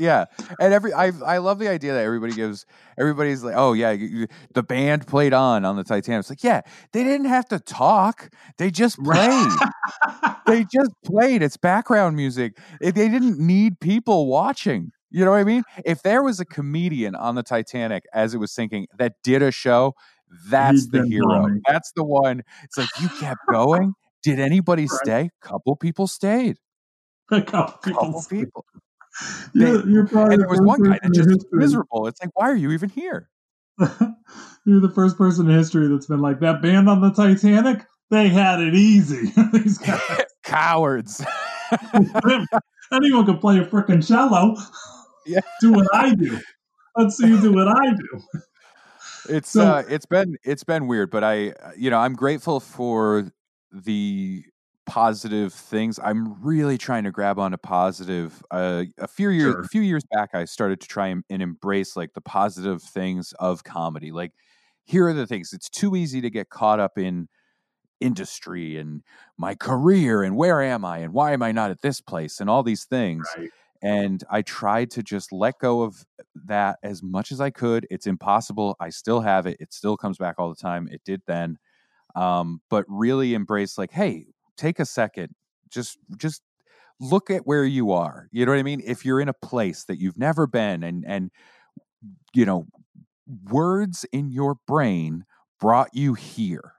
Yeah, and every I I love the idea that everybody gives everybody's like, oh yeah, you- you- the band played on on the Titanic. It's like, yeah, they didn't have to talk; they just played. they just played. It's background music. Eh, They didn't need people watching. You know what I mean? If there was a comedian on the Titanic as it was sinking that did a show, that's the hero. That's the one. It's like you kept going. Did anybody Right. stay? Couple people stayed. A couple people. Couple people. You're, you're probably And there was one guy that just history- miserable. It's like, why are you even here? You're the first person in history that's been like that band on the Titanic. They had it easy. These guys, Cowards. anyone can play a freaking cello. Yeah. do what I do. Let's see you do what I do. It's So- uh it's been it's been weird, but I uh, you know, I'm grateful for the positive things. I'm really trying to grab onto positive. Uh, a few years Sure. a few years back I started to try and, and embrace like the positive things of comedy. Like here are the things. It's too easy to get caught up in industry and my career and where am I and why am I not at this place and all these things. Right. And I tried to just let go of that as much as I could. It's impossible. I still have it. It still comes back all the time. It did then. Um, but really embrace like, hey, take a second. Just just look at where you are. You know what I mean? If you're in a place that you've never been and and you know, words in your brain brought you here.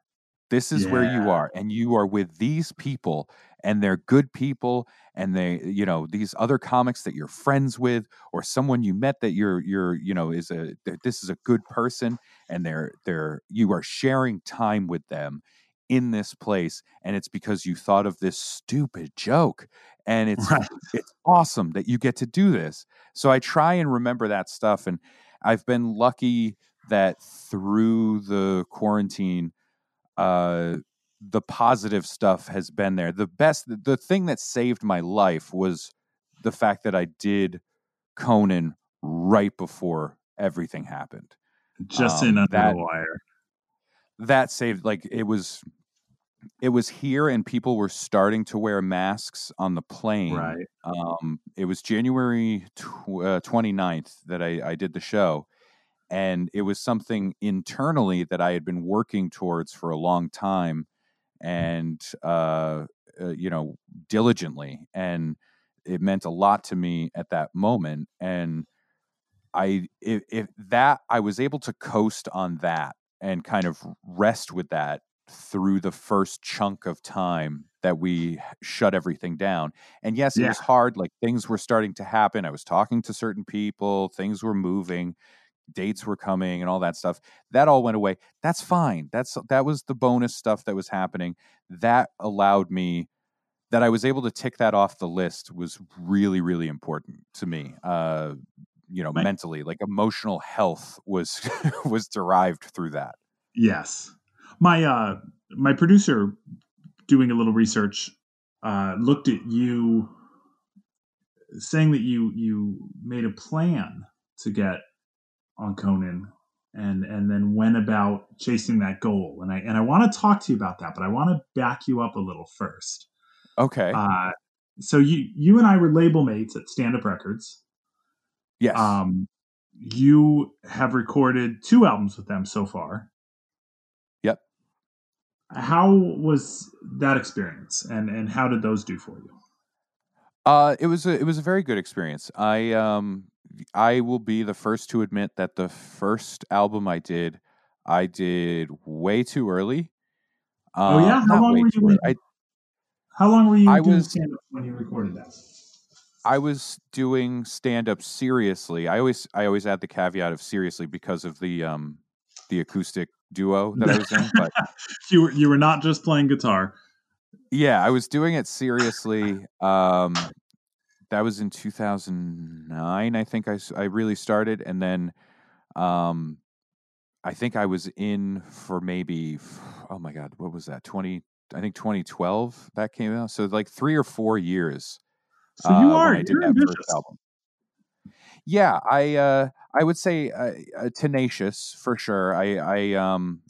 This is where you are and you are with these people and they're good people and they you know these other comics that you're friends with or someone you met that you're you're you know is a this is a good person and they're they're you are sharing time with them in this place and it's because you thought of this stupid joke and it's Right. it's awesome that you get to do this so i try and remember that stuff and i've been lucky that through the quarantine uh the positive stuff has been there. The best, the, thing that saved my life was the fact that I did Conan right before everything happened. Just Um, in under that- the wire. That saved, like, it was, it was here and people were starting to wear masks on the plane. Right. Um, it was January tw- uh, 29th that I, I did the show. And it was something internally that I had been working towards for a long time and, uh, uh, you know, diligently. And it meant a lot to me at that moment. And I, if, if that, I was able to coast on that and kind of rest with that through the first chunk of time that we shut everything down. And yes, it was hard. Like things were starting to happen. I was talking to certain people, things were moving, dates were coming and all that stuff. That all went away. That's fine. That's that was the bonus stuff that was happening. That allowed me that I was able to tick that off the list was really, really important to me. Uh, you know, Right. mentally, like emotional health was was derived through that. Yes. My uh my producer doing a little research uh looked at you saying that you you made a plan to get on Conan and and then went about chasing that goal. And I and I want to talk to you about that, but I want to back you up a little first. Okay. Uh so you you and I were label mates at Stand Up Records. yes. Um you have recorded two albums with them so far. Yep. How was that experience, and and how did those do for you? Uh, it was a it was a very good experience. I um I will be the first to admit that the first album I did, I did way too early. Oh, yeah? Uh, How long were you too early. in- I How long were you I doing was- stand up when you recorded that? I was doing stand up seriously. I always I always add the caveat of seriously because of the um the acoustic duo that I was in. But You were you were not just playing guitar. Yeah, I was doing it seriously. Um, that was in 2009. I think I, I really started, and then um, I think I was in for maybe oh my god, what was that? 20 I think 2012 that came out. So like three or four years. So you uh, are I did you're that ambitious. first album. Yeah, I uh, I would say uh, uh, tenacious for sure. I I um,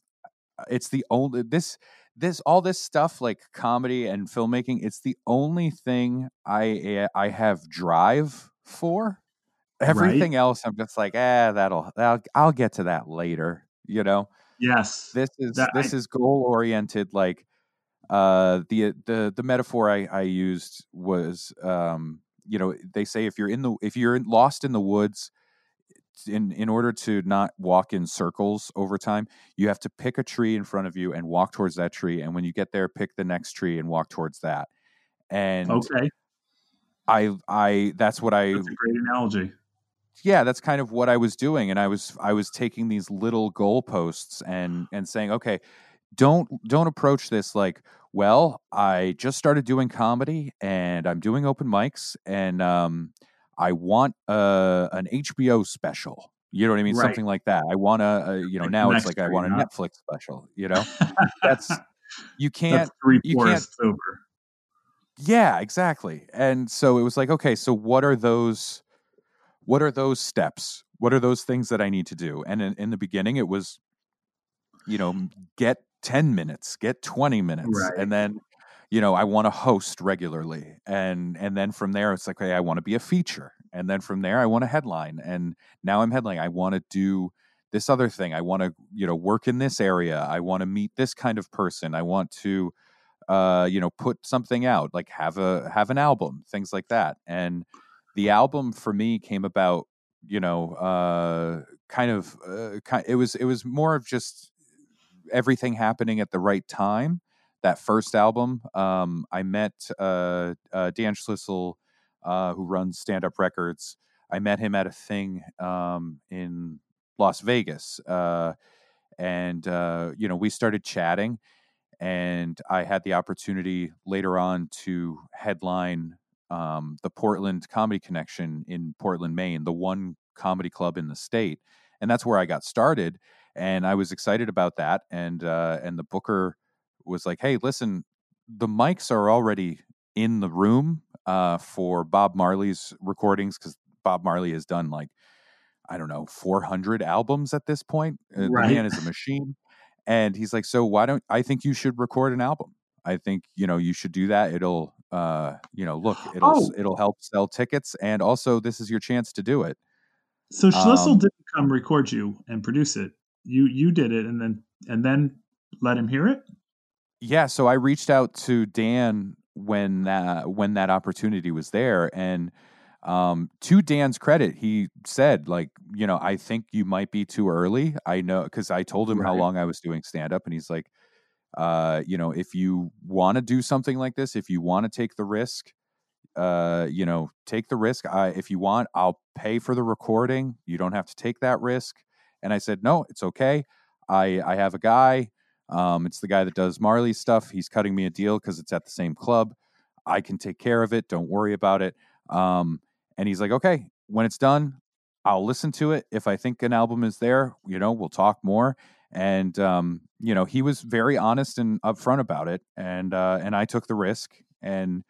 it's the only this this all this stuff like comedy and filmmaking. It's the only thing I I have drive for. Everything else, I'm just like, ah, that'll, that'll I'll get to that later. You know, Yes. this is That- this I- is goal oriented. Like uh, the the the metaphor I I used was um, you know they say if you're in the if you're in, lost in the woods in in order to not walk in circles over time you have to pick a tree in front of you and walk towards that tree and when you get there pick the next tree and walk towards that and okay. i i that's what i That's a great analogy. yeah that's kind of what i was doing and i was i was taking these little goalposts and and saying okay don't don't approach this like well i just started doing comedy and i'm doing open mics and um i want uh an hbo special you know what i mean Right. something like that i want a, uh, you know Like now it's like i want a not- netflix special you know that's you can't That's three you fourths over. yeah, exactly. And so it was like, okay, so what are those what are those steps? What are those things that I need to do? And in, in the beginning it was you know, get 10 minutes, get 20 minutes Right. and then you know, I want to host regularly. And and then from there it's like, hey, I want to be a feature. And then from there I want to headline. And now I'm headlining. I want to do this other thing. I want to, you know, work in this area. I want to meet this kind of person. I want to uh, you know, put something out, like have a have an album, things like that. And the album for me came about, you know, uh, kind of, uh, kind, it was it was more of just everything happening at the right time. That first album, um, I met uh, uh, Dan Schlissel, uh, who runs Stand Up Records. I met him at a thing um, in Las Vegas, uh, and uh, you know we started chatting and I had the opportunity later on to headline um, the Portland Comedy Connection in Portland, Maine, the one comedy club in the state, and that's where I got started. And I was excited about that, and uh, and the booker was like, "Hey, listen, the mics are already in the room uh, for Bob Marley's recordings because Bob Marley has done like." I don't know, 400 albums at this point. Uh, Right. The man is a machine and he's like so why don't i think you should record an album i think you know you should do that it'll uh you know look it'll Oh. it'll help sell tickets and also this is your chance to do it So Schlissel Um, didn't come record you and produce it. You you did it and then and then let him hear it. Yeah so i reached out to dan when that when that opportunity was there and um to dan's credit he said like you know, I think you might be too early. I know because I told him how long I was doing stand up, and he's like, uh, you know, if you want to do something like this, if you want to take the risk, uh, you know, take the risk. I, if you want, I'll pay for the recording. You don't have to take that risk. And I said, no, it's okay. I, I have a guy. Um, it's the guy that does Marley's stuff. He's cutting me a deal because it's at the same club. I can take care of it. Don't worry about it. Um, and he's like, okay, when it's done, I'll listen to it. If I think an album is there, you know, we'll talk more. And um, you know, he was very honest and upfront about it. And uh, and I took the risk. And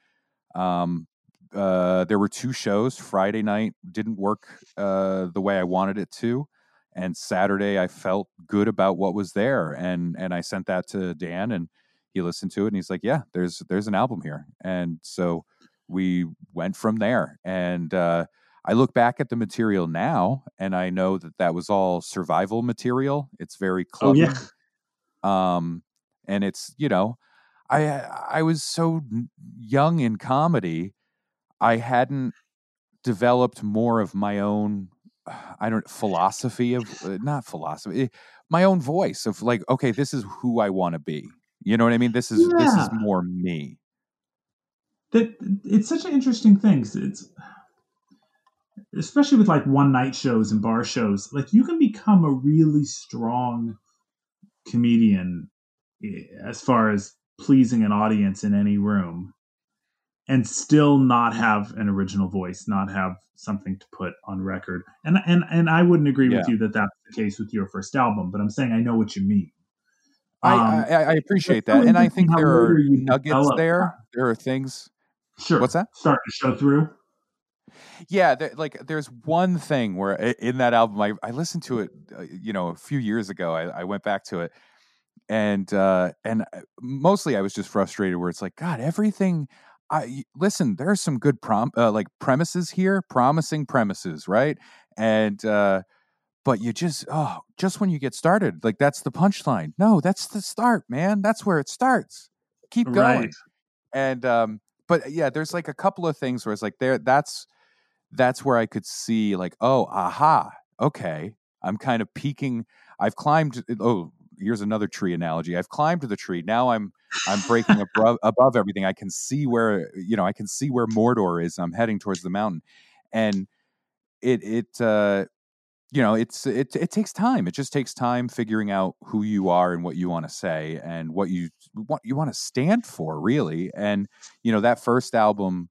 um, uh, there were two shows. Friday night didn't work uh, the way I wanted it to, and Saturday I felt good about what was there. And and I sent that to Dan, and he listened to it, and he's like, "Yeah, there's there's an album here." And so we went from there. And uh, I look back at the material now, and I know that that was all survival material. It's very Oh yeah. um and it's you know i i was so young in comedy i hadn't developed more of my own i don't philosophy of uh, not philosophy eh, my own voice of like okay this is who i want to be you know what i mean this is this is more me that it's such an interesting thing. It's especially with like one night shows and bar shows. Like you can become a really strong comedian eh, as far as pleasing an audience in any room, and still not have an original voice, not have something to put on record. And and and I wouldn't agree with you that that's the case with your first album, but I'm saying I know what you mean. I, Um, I I appreciate that and i think there are nuggets there there are things Sure. what's that Starting to show through. Yeah, there, like there's one thing where in that album, I, I listened to it, uh, you know, a few years ago. I, I went back to it, and uh, and uh, mostly I was just frustrated. Where it's like, God, everything. I listen. There are some good prom uh, like premises here, promising premises, right? And uh, but you just oh, just when you get started, like that's the punchline. No, that's the start, man. That's where it starts. Keep going Right. and um but yeah there's like a couple of things where it's like there that's that's where i could see like oh aha okay i'm kind of peeking i've climbed oh here's another tree analogy i've climbed the tree now i'm i'm breaking above, above everything i can see where you know i can see where mordor is i'm heading towards the mountain and it it uh you know it's it it takes time it just takes time figuring out who you are and what you want to say and what you what you want to stand for really and you know that first album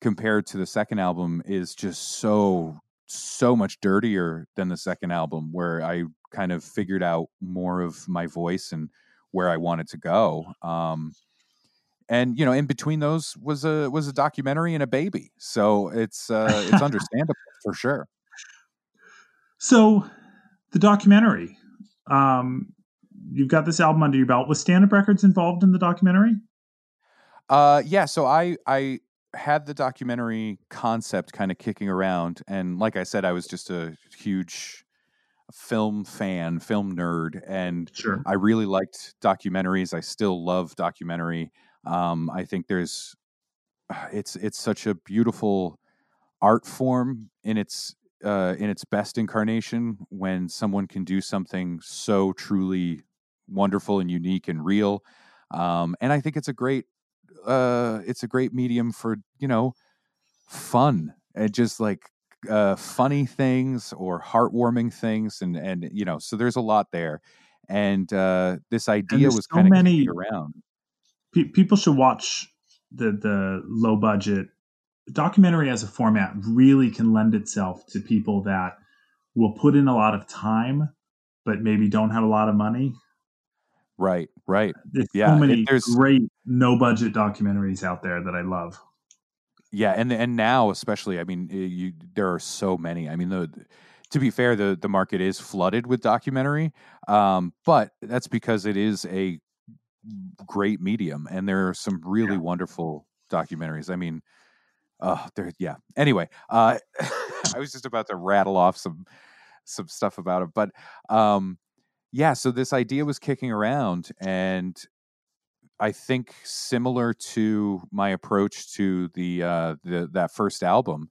compared to the second album is just so so much dirtier than the second album where i kind of figured out more of my voice and where i wanted to go um and you know in between those was a was a documentary and a baby so it's uh it's understandable for sure So, the documentary. Um, you've got this album under your belt. Was Stand Up Records involved in the documentary? Uh, yeah. So I I had the documentary concept kind of kicking around, and like I said, I was just a huge film fan, film nerd, and Sure. I really liked documentaries. I still love documentary. Um, I think there's it's it's such a beautiful art form in its uh, in its best incarnation when someone can do something so truly wonderful and unique and real. Um, and I think it's a great uh, it's a great medium for you know fun and just like uh, funny things or heartwarming things and and you know so there's a lot there and uh, this idea was so kind of many- around Pe- people should watch the the low budget documentary as a format. Really can lend itself to people that will put in a lot of time, but maybe don't have a lot of money. right right There's Yeah, so it- many there's- great no budget documentaries out there that I love. Yeah, and and now especially, I mean, you there are so many. I mean, the to be fair, the the market is flooded with documentary, um, but that's because it is a great medium, and there are some really wonderful documentaries. I mean, uh, there, yeah. Anyway, uh, I was just about to rattle off some some stuff about it, but um, yeah. So this idea was kicking around, and I think similar to my approach to the uh, the that first album,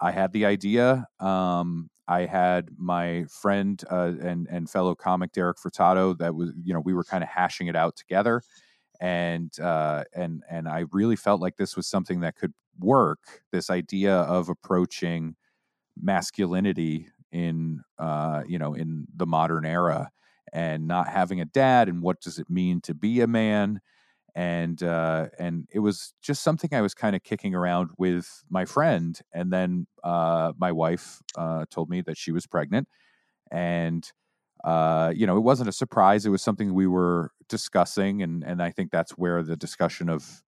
I had the idea. Um, I had my friend uh, and and fellow comic Derek Furtado. That was you know we were kind of hashing it out together, and uh, and and I really felt like this was something that could work. This idea of approaching masculinity in uh, you know in the modern era and not having a dad and what does it mean to be a man and uh, and it was just something I was kind of kicking around with my friend, and then uh, my wife uh, told me that she was pregnant, and uh, you know it wasn't a surprise; it was something we were discussing, and and I think that's where the discussion of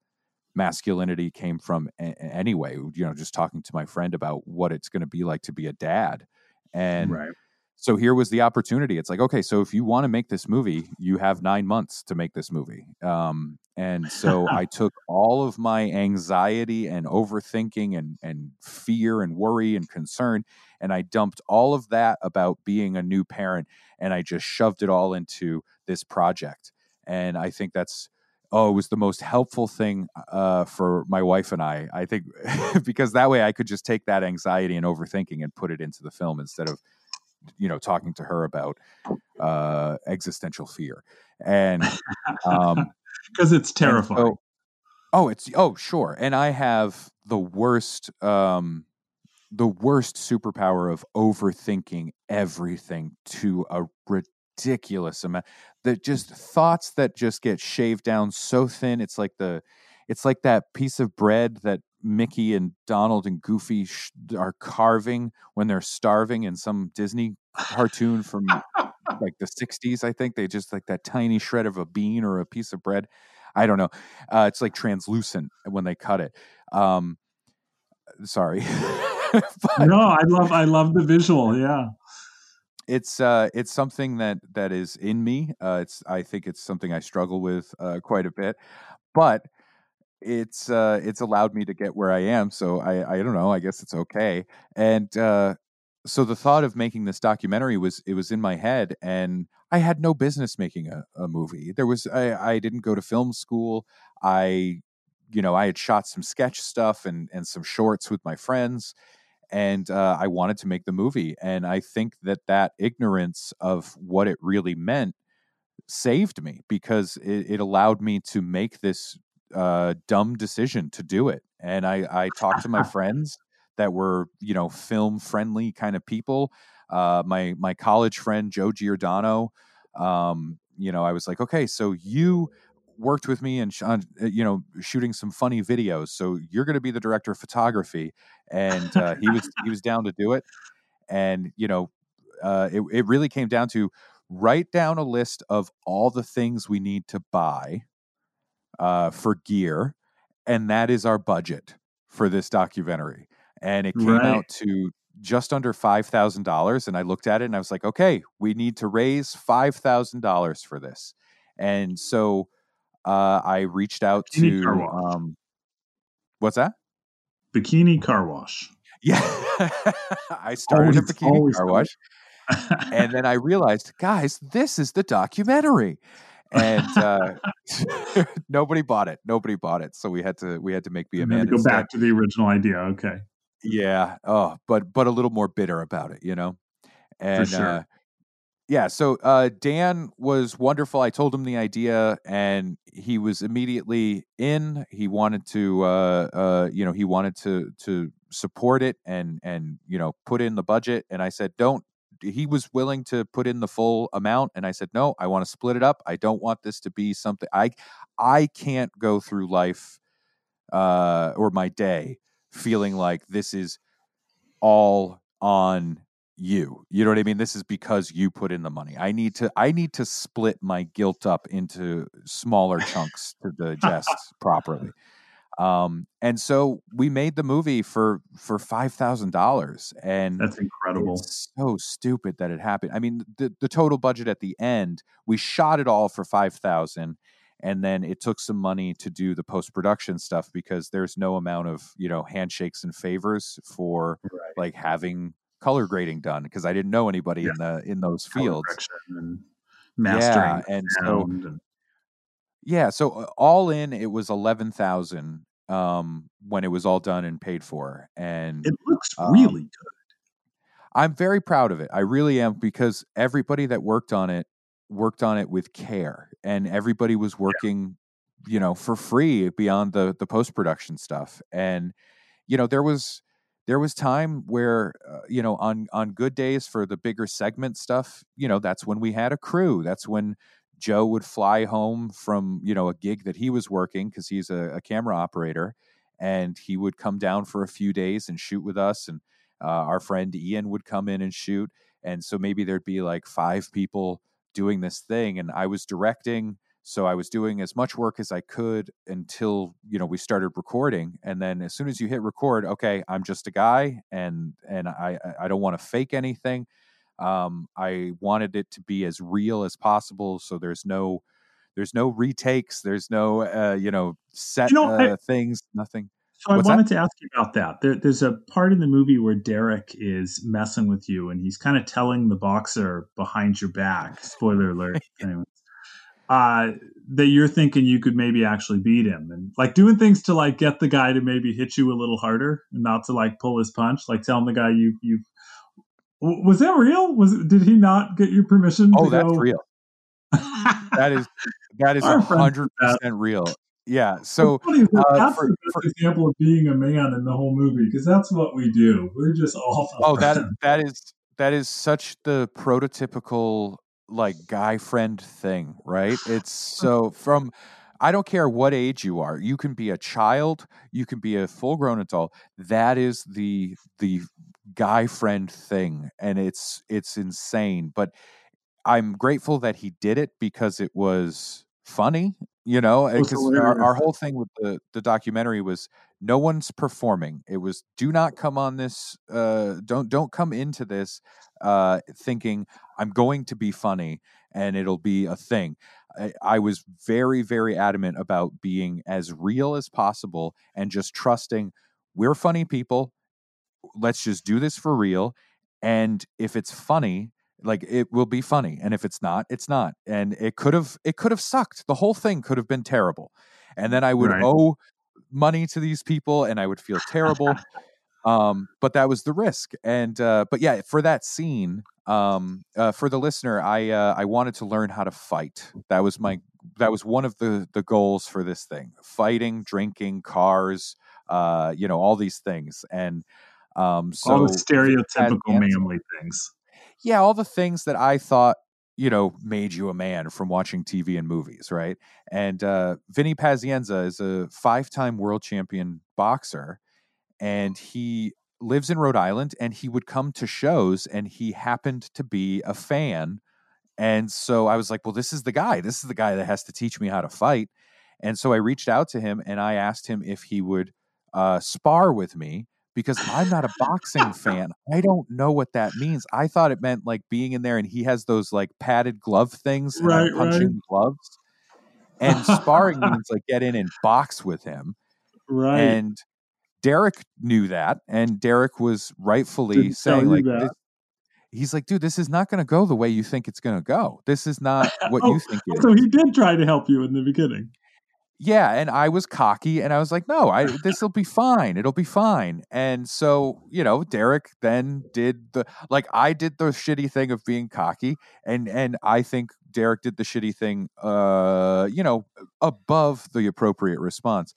masculinity came from a- anyway. You know, just talking to my friend about what it's going to be like to be a dad, and right. So here was the opportunity. It's like, okay, so if you want to make this movie, you have nine months to make this movie. Um, and so I took all of my anxiety and overthinking and, and fear and worry and concern, and I dumped all of that about being a new parent, and I just shoved it all into this project. And I think that's oh, it was the most helpful thing uh, for my wife and I. I think because that way I could just take that anxiety and overthinking and put it into the film instead of you know talking to her about uh, existential fear. And um because it's terrifying. so- oh it's oh sure. And i have the worst um the worst superpower of overthinking everything to a ridiculous amount that just thoughts that just get shaved down so thin. It's like the it's like that piece of bread that mickey and donald and goofy sh- are carving when they're starving in some disney cartoon from like the 60s i think. They just like that tiny shred of a bean or a piece of bread. I don't know. Uh, it's like translucent when they cut it. Um sorry. But no, I love I love the visual. Yeah. it's uh it's something that that is in me. Uh it's i think it's something i struggle with uh quite a bit. But it's uh it's allowed me to get where i am so i i don't know i guess it's okay and uh so the thought of making this documentary was it was in my head and i had no business making a, a movie there was i i didn't go to film school i you know i had shot some sketch stuff and and some shorts with my friends and uh, I wanted to make the movie. And I think that that ignorance of what it really meant saved me because it, it allowed me to make this uh, dumb decision to do it. And I, I talked to my friends that were, you know, film friendly kind of people. Uh, my my college friend Joe Giordano. Um, you know, I was like, okay, so you worked with me and on, uh, you know shooting some funny videos so you're going to be the director of photography and uh, he was he was down to do it and you know uh, it, it really came down to write down a list of all the things we need to buy uh, for gear and that is our budget for this documentary and it came Right. out to just under $5000 and i looked at it and i was like okay we need to raise $5000 for this and so uh, I reached out Bikini to um, what's that? Bikini car wash. Yeah, I started Always- a bikini car wash, and then I realized, guys, this is the documentary, and uh, nobody bought it. Nobody bought it, so we had to we had to make Be a Man to go instead. back to the original idea. Okay. Yeah. Oh, but but a little more bitter about it, you know. And sure. uh, yeah, so uh, Dan was wonderful. I told him the idea, and he was immediately in. He wanted to, uh, uh, you know, he wanted to to support it and and you know put in the budget. And I said, don't. He was willing to put in the full amount, and I said, no. I want to split it up. I don't want this to be something I I can't go through life uh, or my day feeling like this is all on you. You know what I mean? This is because you put in the money. I need to I need to split my guilt up into smaller chunks to digest properly. Um and so we made the movie for for $5,000 and That's incredible. so stupid that it happened. I mean, the, the total budget at the end, we shot it all for five thousand, and then it took some money to do the post production stuff because there's no amount of you know handshakes and favors for Right. like having color grading done because I didn't know anybody in the in those fields. and mastering Yeah, and so and yeah, so uh, all in it was eleven thousand um when it was all done and paid for, and it looks um, really good. I'm very proud of it. I really am because everybody that worked on it worked on it with care and everybody was working yeah. you know for free beyond the the post production stuff and you know there was there was time where uh, you know on on good days for the bigger segment stuff you know that's when we had a crew that's when joe would fly home from you know a gig that he was working because he's a, a, camera operator and he would come down for a few days and shoot with us and uh, our friend ian would come in and shoot and so maybe there'd be like five people doing this thing and I was directing so I was doing as much work as I could until you know we started recording and then as soon as you hit record okay I'm just a guy and and I I don't want to fake anything um, I wanted it to be as real as possible so there's no there's no retakes there's no uh, you know set you know, uh, I, things nothing so What's I wanted that? to ask you about that. There, there's a part in the movie where Derek is messing with you, and he's kind of telling the boxer behind your back. Spoiler alert. anyways, uh, that you're thinking you could maybe actually beat him, and like doing things to like get the guy to maybe hit you a little harder, and not to like pull his punch. Like telling the guy you you was that real? Was did he not get your permission? Oh, that's go? real. that is that is hundred percent real. Yeah. So that uh, that's for, the best for, example of being a man in the whole movie because that's what we do. We're just awful. Oh, that that is that is such the prototypical like guy friend thing, right? It's so from I don't care what age you are. You can be a child, you can be a full grown adult. That is the the guy friend thing and it's it's insane, but I'm grateful that he did it because it was funny you know because our, our whole thing with the the documentary was no one's performing. It was do not come on this uh don't don't come into this uh thinking i'm going to be funny and it'll be a thing. I, I was very very adamant about being as real as possible and just trusting we're funny people let's just do this for real and if it's funny like it will be funny and if it's not it's not and it could have it could have sucked the whole thing could have been terrible and then i would right. owe money to these people and i would feel terrible um but that was the risk and uh but yeah for that scene um uh, for the listener i uh i wanted to learn how to fight that was my that was one of the the goals for this thing fighting drinking cars uh you know all these things and um so all the stereotypical manly things yeah, all the things that I thought you know made you a man from watching TV and movies, right? And uh, Vinny Pazienza is a five-time world champion boxer, and he lives in Rhode Island. And he would come to shows, and he happened to be a fan. And so I was like, well, this is the guy. This is the guy that has to teach me how to fight. And so I reached out to him and I asked him if he would uh, spar with me because I'm not a boxing fan. I don't know what that means. I thought it meant like being in there and he has those like padded glove things and right, I'm punching right. gloves. And sparring means like get in and box with him. Right. And Derek knew that. And Derek was rightfully Didn't saying like this, he's like, dude, this is not going to go the way you think it's going to go. This is not what oh, you think. so he did try to help you in the beginning yeah and i was cocky and i was like no i this will be fine it'll be fine. And so you know derek then did the like i did the shitty thing of being cocky and and i think derek did the shitty thing uh you know above the appropriate response.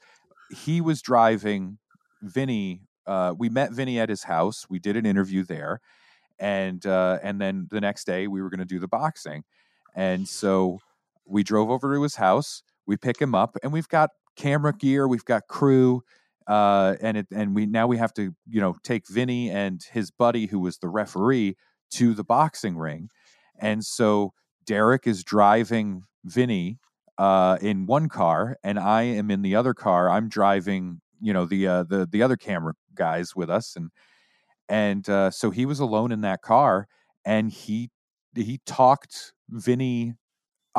He was driving vinny uh we met vinny at his house we did an interview there and uh and then the next day we were going to do the boxing. And so we drove over to his house we pick him up, and we've got camera gear, we've got crew, uh, and it and we now we have to you know take Vinny and his buddy who was the referee to the boxing ring, and so Derek is driving Vinny uh, in one car, and I am in the other car. I'm driving, you know, the uh, the the other camera guys with us, and and uh, so he was alone in that car, and he he talked Vinny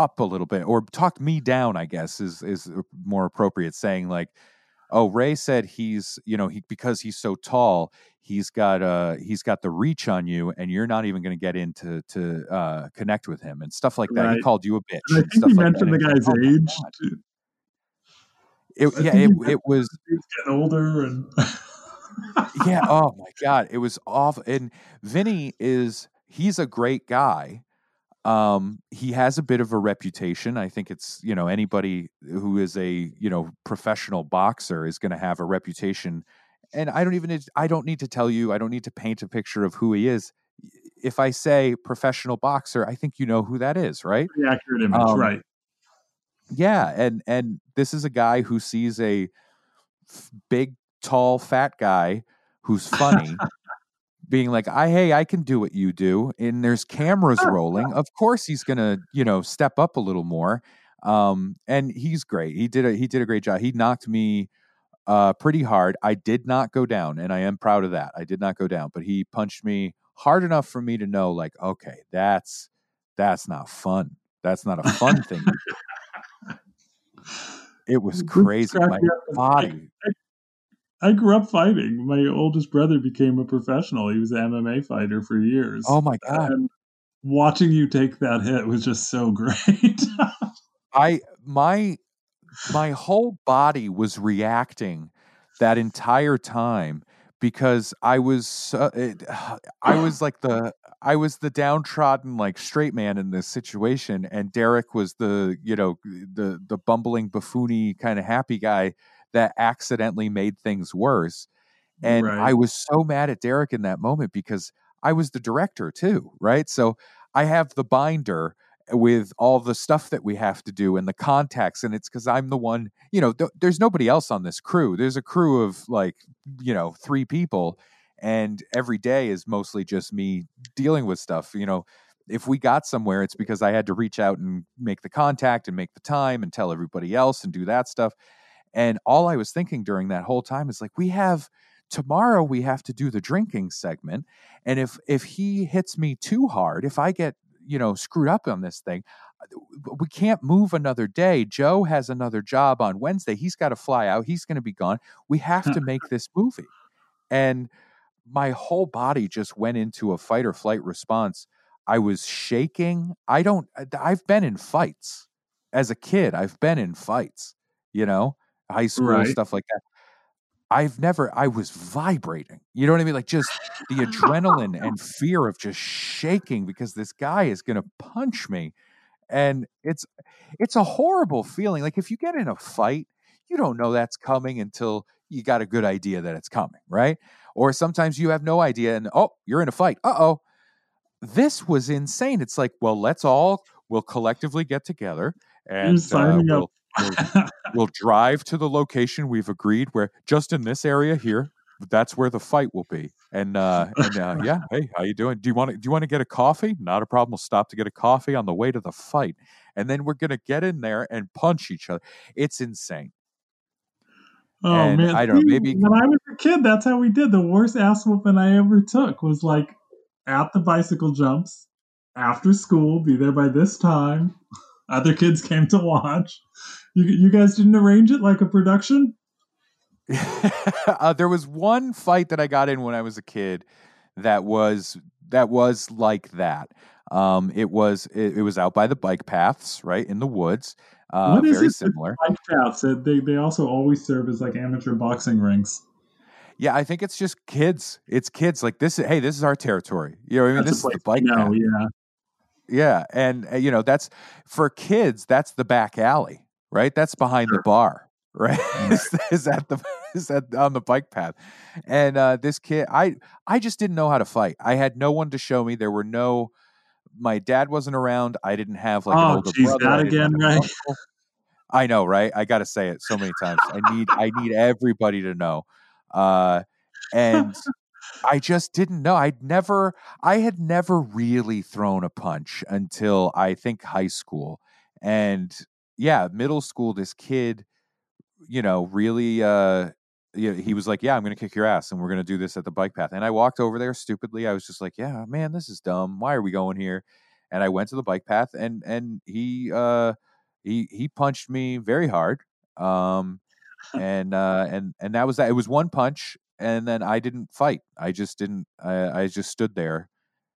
up a little bit or talked me down i guess is is more appropriate saying like oh ray said he's you know he because he's so tall he's got uh he's got the reach on you and you're not even going to get in to to uh connect with him and stuff like that right. he called you a bitch and i think he like mentioned the guy's like, oh, age it, yeah it, it was getting older and yeah. Oh my god, it was awful. And Vinny is he's a great guy. Um, he has a bit of a reputation. I think it's you know anybody who is a you know professional boxer is going to have a reputation. And I don't even need, I don't need to tell you. I don't need to paint a picture of who he is. If I say professional boxer, I think you know who that is, right? The accurate image, Um, right? Yeah, and and this is a guy who sees a f- big, tall, fat guy who's funny, being like, "I hey, I can do what you do," and there's cameras rolling. Of course, he's gonna you know step up a little more. Um, and he's great. He did a he did a great job. He knocked me uh pretty hard. I did not go down, and I am proud of that. I did not go down, but he punched me hard enough for me to know, like, okay, that's that's not fun. That's not a fun thing. It was crazy. My me up 'cause I- body. I grew up fighting. My oldest brother became a professional. He was an MMA fighter for years. Oh my god. And watching you take that hit was just so great. I my my whole body was reacting that entire time because I was so- it, I was like the I was the downtrodden like straight man in this situation and Derek was the you know the the bumbling buffoony kind of happy guy that accidentally made things worse and Right. I was so mad at Derek in that moment because I was the director too right? So I have the binder with all the stuff that we have to do and the contacts and it's because i'm the one you know th- there's nobody else on this crew. There's a crew of like you know three people and every day is mostly just me dealing with stuff you know? If we got somewhere it's because i had to reach out and make the contact and make the time and tell everybody else and do that stuff and all i was thinking during that whole time is like we have tomorrow we have to do the drinking segment and if if he hits me too hard if i get you know screwed up on this thing we can't move another day. Joe has another job on wednesday. He's got to fly out. He's going to be gone. We have to make this movie. And my whole body just went into a fight or flight response. I was shaking. I don't i've been in fights. As a kid i've been in fights you know high school Right. stuff like that I've never, I was vibrating. You know what I mean? Like just the adrenaline and fear of just shaking because this guy is going to punch me. And it's, it's a horrible feeling. Like if you get in a fight, you don't know that's coming until you got a good idea that it's coming, right? Or sometimes you have no idea and, oh, you're in a fight. Uh oh. This was insane. It's like, well, let's all, we'll collectively get together and uh, we'll, we'll we'll drive to the location we've agreed where just in this area here that's where the fight will be. And uh and uh yeah hey how you doing? Do you want to do you want to get a coffee? Not a problem. We'll stop to get a coffee on the way to the fight. And then we're gonna get in there and punch each other. It's insane. Oh And man, I don't know, maybe- when I was a kid, that's how we did. The worst ass whooping I ever took was like at the bicycle jumps after school. Be there by this time. Other kids came to watch. You, you guys didn't arrange it like a production. uh, there was one fight that I got in when I was a kid that was that was like that. Um, it was it, it was out by the bike paths, right in the woods. Uh, What is very it similar. Bike paths. They they also always serve as like amateur boxing rings. Yeah, I think it's just kids. It's kids like this. Hey, this is our territory. You know, what I mean, That's this is the bike know, yeah. Yeah, and uh, you know that's for kids. That's the back alley, right? That's behind the bar, right? is, is that the is that on the bike path? And uh, this kid, I I just didn't know how to fight. I had no one to show me. There were no. My dad wasn't around. I didn't have like an Oh, older geez, brother. that again, uncle. I know, right? I got to say it so many times. I need I need everybody to know. Uh, and I just didn't know. I'd never, I had never really thrown a punch until I think high school. And yeah, middle school, this kid, you know, really, uh, he was like, "Yeah, I'm going to kick your ass, and we're going to do this at the bike path." And I walked over there stupidly. I was just like, "Yeah, man, this is dumb. Why are we going here?" And I went to the bike path, and and he uh, he he punched me very hard. Um, and uh, and and that was that. It was one punch, and then I didn't fight. I just didn't. I, I just stood there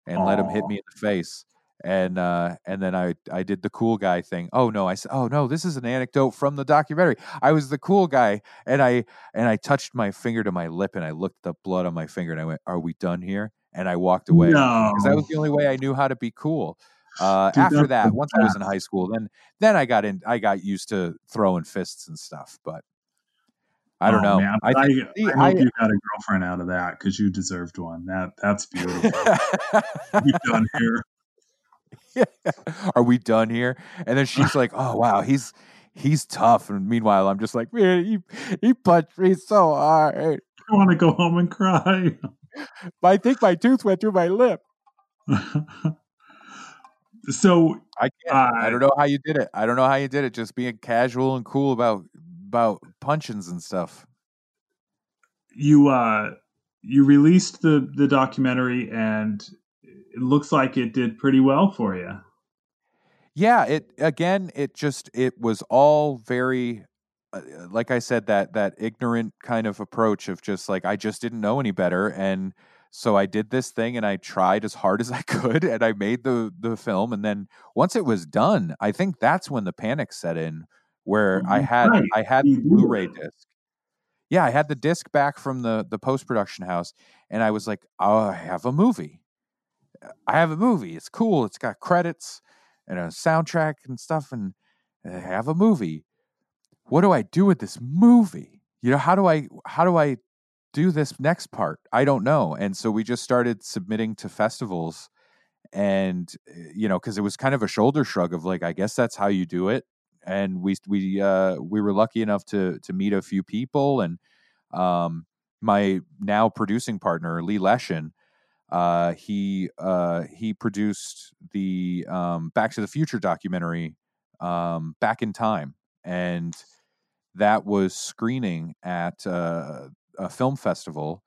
and let him hit me in the face. and uh, and then I I did the cool guy thing. Oh no, I said, oh no, this is an anecdote from the documentary. I was the cool guy, and I and I touched my finger to my lip, and I looked at the blood on my finger, and I went, "Are we done here?" And I walked away because that was the only way I knew how to be cool. Uh, Dude, after that, once I was in high school, then then I got in. I got used to throwing fists and stuff, but I don't Oh, know. Man, I I, think I, see, hope you got a girlfriend out of that because you deserved one. That that's beautiful. we done here. Are we done here? And then she's like, "Oh wow, he's he's tough." And meanwhile, I'm just like, "Man, he he punched me so hard. I want to go home and cry. But I think my tooth went through my lip." so I can't. I Uh, don't know how you did it. I don't know how you did it. Just being casual and cool about about punchings and stuff. you uh you released the the documentary and it looks like it did pretty well for you. Yeah, it again. It just it was all very, uh, like I said, that that ignorant kind of approach of just like I just didn't know any better, and so I did this thing and I tried as hard as I could, and I made the the film, and then once it was done, I think that's when the panic set in, where I Oh, had right. I had the. Blu-ray disc. Yeah, I had the disc back from the the post production house, and I was like, oh, I have a movie. I have a movie. It's cool. It's got credits and a soundtrack and stuff, and I have a movie. What do I do with this movie? You know, how do I how do I do this next part? I don't know. And so we just started submitting to festivals, and uh, you know, because it was kind of a shoulder shrug of like, I guess that's how you do it. And we we uh, we were lucky enough to to meet a few people, and um, my now producing partner Lee Leshin uh, he uh, he produced the um, Back to the Future documentary um, Back in Time, and that was screening at uh, a film festival,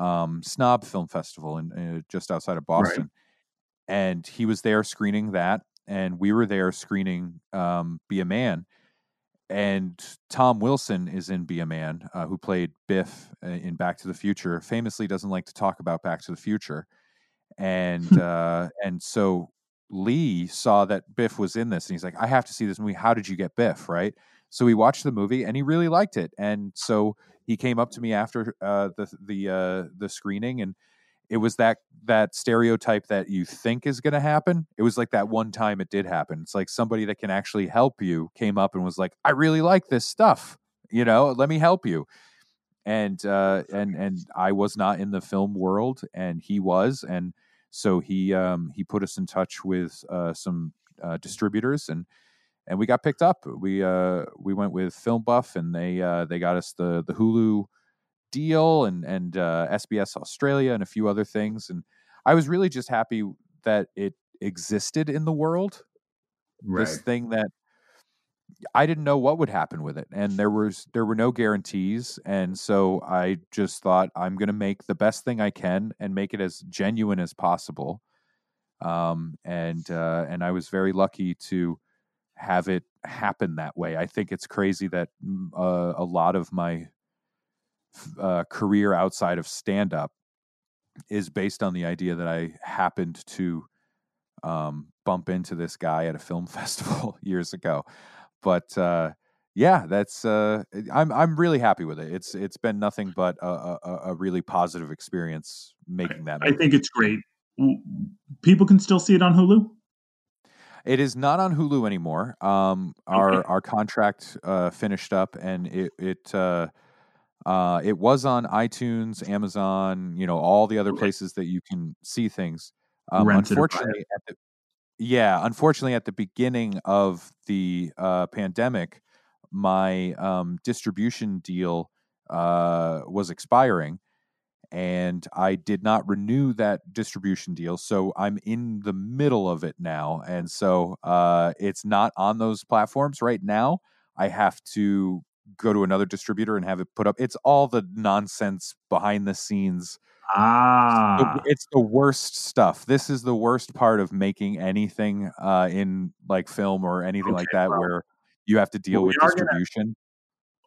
um, Snob Film Festival, in, uh, just outside of Boston. And he was there screening that, and we were there screening um, Be a Man. And Tom Wilson is in Be a Man, uh, who played Biff uh, in Back to the Future. Famously, doesn't like to talk about Back to the Future and uh, and so Lee saw that Biff was in this, and he's like, "I have to see this movie. How did you get Biff?" Right. So he watched the movie, and he really liked it, and so he came up to me after uh, the the uh, the screening, and it was that that stereotype that you think is going to happen. It was like that one time it did happen. It's like somebody that can actually help you came up and was like, "I really like this stuff. You know, let me help you." and uh, and and I was not in the film world, and he was, and so he um, he put us in touch with uh, some uh, distributors, and and we got picked up. We uh, we went with FilmBuff, and they uh, they got us the the Hulu deal, and and uh, SBS Australia, and a few other things, and I was really just happy that it existed in the world. This thing that I didn't know what would happen with it, and there was there were no guarantees, and so I just thought I'm going to make the best thing I can and make it as genuine as possible. Um, and uh, and I was very lucky to have it happen that way. I think it's crazy that mm, uh, a lot of my uh, career outside of stand up is based on the idea that I happened to um, bump into this guy at a film festival years ago. But uh, yeah, that's uh, I'm I'm really happy with it. It's it's been nothing but a, a, a really positive experience making that. I think it's great. People can still see it on Hulu. It is not on Hulu anymore. Um, our Okay. our contract uh, finished up, and it it uh, it was on iTunes, Amazon, you know, all the other places that you can see things. Um, Rent it or buy it. unfortunately, at the yeah, unfortunately, at the beginning of the uh, pandemic, my um, distribution deal uh, was expiring, and I did not renew that distribution deal. So I'm in the middle of it now, and so uh, it's not on those platforms right now. I have to go to another distributor and have it put up. It's all the nonsense behind the scenes Ah, it's the worst stuff. This is the worst part of making anything uh, in like film or anything like that, well, where you have to deal well, with we are gonna- distribution.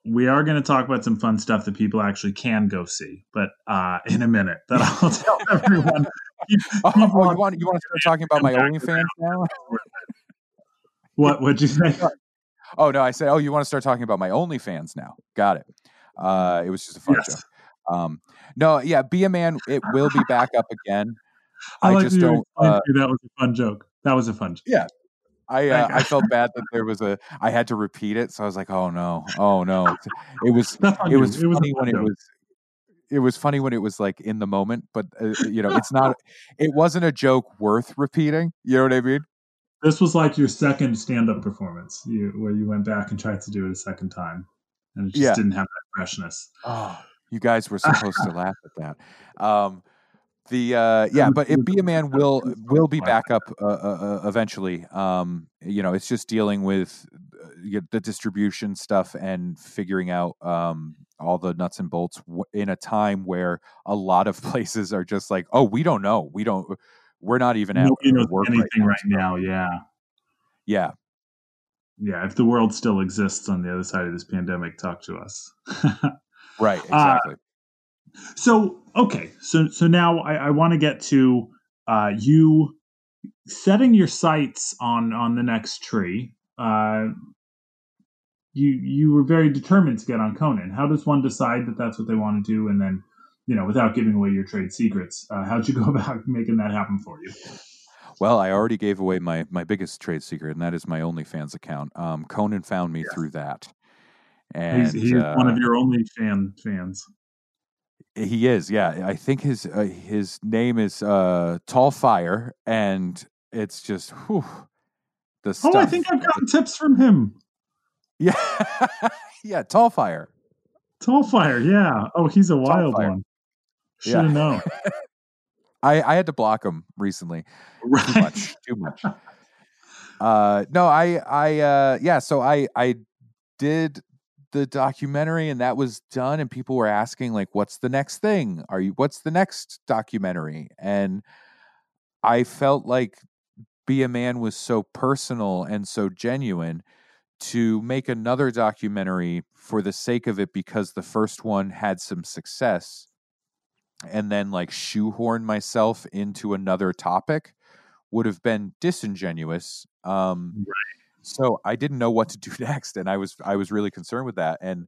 we are going to talk about some fun stuff that people actually can go see, but uh, in a minute, that I'll tell everyone. oh, oh, you want you want to start talking about my OnlyFans now? What what would you say? Oh no, I said, oh, you want to start talking about my OnlyFans now? Got it. Uh, it was just a fun Yes. joke. Um, no, yeah, be a man. It will be back up again. I, I like just don't. Uh, that was a fun joke. That was a fun joke. Yeah. I uh, I felt bad that there was a. I had to repeat it, so I was like, oh no, oh no. It was it you. was It was funny fun when it was it was funny when it was like in the moment but uh, you know it's not it wasn't a joke worth repeating you know what i mean This was like your second stand-up performance, you, where you went back and tried to do it a second time, and it just Yeah. didn't have that freshness. oh you guys were supposed to laugh at that um the uh yeah but it be a man will will be back up uh, uh, uh, eventually um you know it's just dealing with uh, the distribution stuff and figuring out um all the nuts and bolts in a time where a lot of places are just like oh we don't know we don't we're not even at work anything now, right now. Yeah, yeah yeah. If the world still exists on the other side of this pandemic, talk to us. Right, Uh, exactly. So okay, so so now I, I want to get to uh, you setting your sights on on the next tree. Uh, you you were very determined to get on Conan. How does one decide that that's what they want to do, and then you know without giving away your trade secrets, uh, how'd you go about making that happen for you? well, I already gave away my my biggest trade secret, and that is my OnlyFans account. Um, Conan found me Yes. through that, and He's, he's one uh, of your only fan fans. he is. Yeah, I think his uh, his name is uh, Tall Fire, and it's just whew, the Oh. I think I've gotten tips from him. yeah, yeah, Tall Fire. Tall Fire, yeah. Oh, he's a wild Fire. one. Should Yeah. have known. I I had to block him recently. too much too much uh no i i uh yeah so i i did the documentary and that was done and people were asking like what's the next thing are you what's the next documentary and i felt like be a man was so personal and so genuine to make another documentary for the sake of it because the first one had some success and then like shoehorn myself into another topic would have been disingenuous. Um, So I didn't know what to do next, and I was I was really concerned with that. And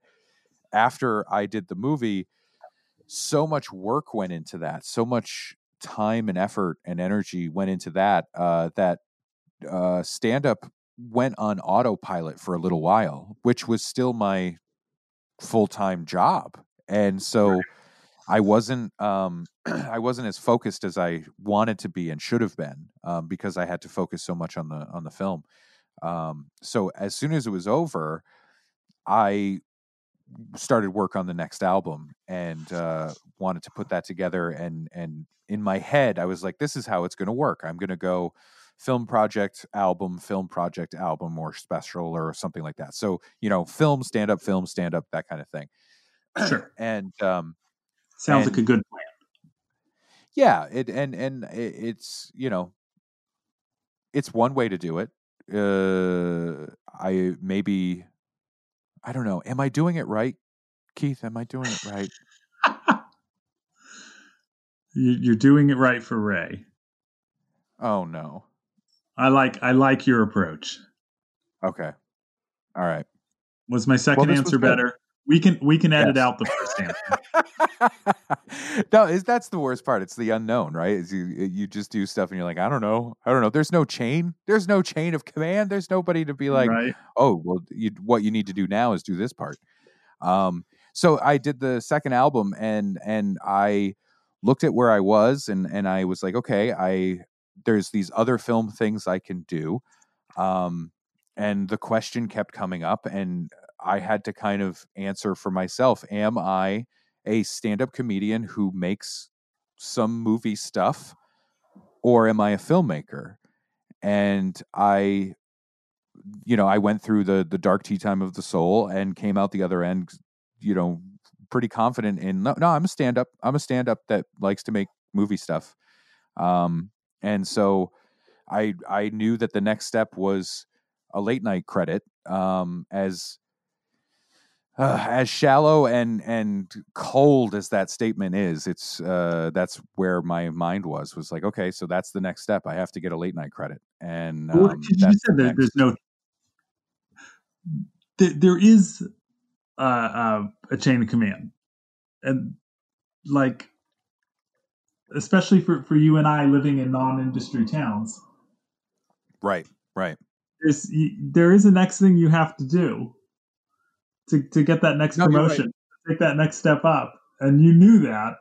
after I did the movie, so much work went into that, so much time and effort and energy went into that uh, that uh, stand up went on autopilot for a little while, which was still my full time job, and so. I wasn't um, I wasn't as focused as I wanted to be and should have been um, because I had to focus so much on the on the film. Um, so as soon as it was over, I started work on the next album and uh, wanted to put that together. And and in my head, I was like, this is how it's going to work. I'm going to go film project album film project album or special or something like that so you know film stand up film stand up that kind of thing Sure. and um Sounds And- like a good plan. yeah it and and it, it's you know it's one way to do it uh i maybe i don't know am i doing it right keith am i doing it right You- You're doing it right for Ray. oh no I like I like your approach. okay all right Was my second was answer better? We can we can edit Yes. out the first answer. no, is that's the worst part. It's the unknown, right? Is you you just do stuff and you're like, I don't know, I don't know. There's no chain. There's no chain of command. There's nobody to be like, right? oh, well, you, what you need to do now is do this part. Um, so I did the second album and and I looked at where I was and and I was like, okay, I there's these other film things I can do. Um, and the question kept coming up and I had to kind of answer for myself, am I a stand-up comedian who makes some movie stuff or am I a filmmaker? And I you know, I went through the the dark tea time of the soul and came out the other end, you know, pretty confident in no, no I'm a stand up. I'm a stand up that likes to make movie stuff. Um, and so I I knew that the next step was a late night credit. Um, as uh, as shallow and and cold as that statement is, it's uh, that's where my mind was was like, okay, so that's the next step. I have to get a late night credit, and Well, um, 'cause you said the that there's no. There, there is uh, uh, a chain of command, and like, especially for for you and I living in non-industry towns, right, right. there's there is a next thing you have to do to to get that next No, you're right. promotion, take that next step up, and you knew that.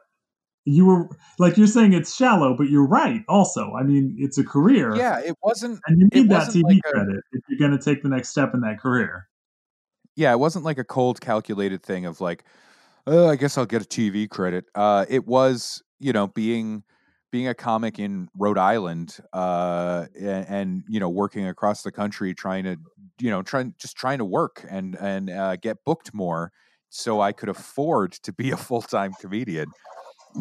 You were like you're saying it's shallow, but you're right. Also, I mean, it's a career. Yeah, it wasn't. And you need that TV like a- credit if you're going to take the next step in that career. Yeah, it wasn't like a cold, calculated thing of like, oh, I guess I'll get a TV credit. Uh, it was, you know, being being a comic in Rhode Island, uh, and, and you know, working across the country, trying to, you know, trying just trying to work and and uh, get booked more, so I could afford to be a full time comedian.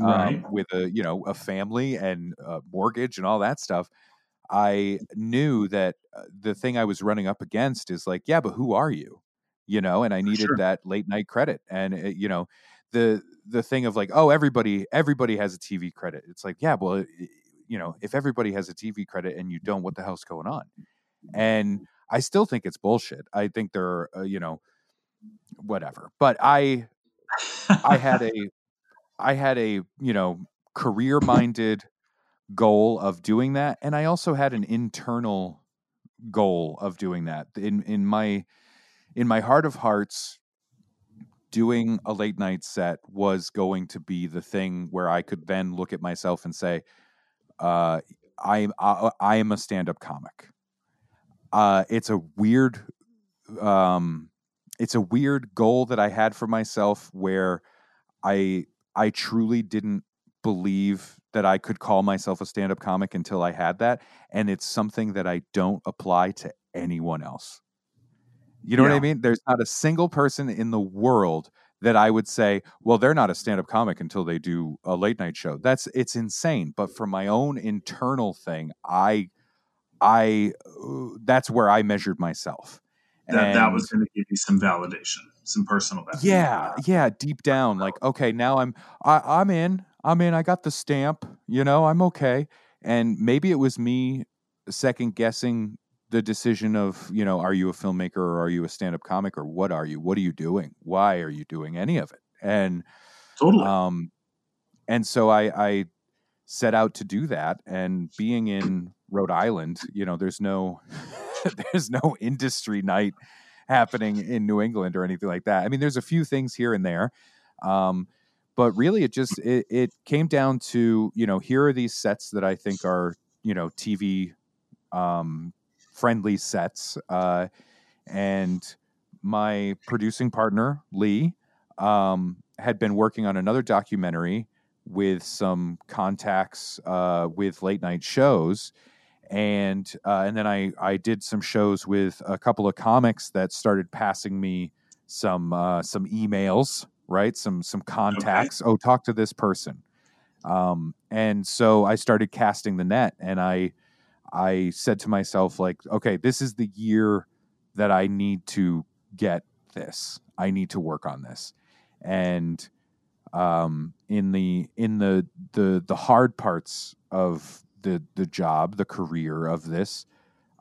um, with a you know a family and a mortgage and all that stuff i knew that uh, the thing i was running up against is like yeah but who are you you know and i needed sure. that late night credit and it, you know the the thing of like oh everybody everybody has a tv credit. It's like yeah well you know if everybody has a tv credit and you don't what the hell's going on? And i still think it's bullshit. I think they're, uh, you know whatever. But i I had a I had a, you know, career minded goal of doing that and I also had an internal goal of doing that. In in my in my heart of hearts doing a late night set was going to be the thing where I could then look at myself and say uh I I, I am a stand-up comic. Uh it's a weird um it's a weird goal that I had for myself where I I truly didn't believe that I could call myself a stand-up comic until I had that and it's something that I don't apply to anyone else. You know what I mean? There's not a single person in the world that I would say, well, they're not a stand-up comic until they do a late night show. That's it's insane, but for my own internal thing, I I uh, that's where I measured myself. that that was going to give you some validation, some personal validation. yeah, yeah, deep down, like okay, now I'm I, I'm in, I'm in. I got the stamp, you know, I'm okay. And maybe it was me second guessing the decision of, you know, are you a filmmaker or are you a stand-up comic or what are you? What are you doing? Why are you doing any of it? And totally. um, and so I, I set out to do that. And being in Rhode Island, you know, there's no there's no industry night happening in New England or anything like that. I mean, there's a few things here and there, um, but really, it just it, it came down to you know here are these sets that I think are you know TV um, friendly sets, uh, and my producing partner Lee um, had been working on another documentary with some contacts uh, with late night shows. And uh, and then I, I did some shows with a couple of comics that started passing me some uh, some emails, right? Some some contacts. Oh, talk to this person. Um, and so I started casting the net, and I I said to myself like, okay, this is the year that I need to get this. I need to work on this. And um, in the in the the the hard parts of the the job, the career of this,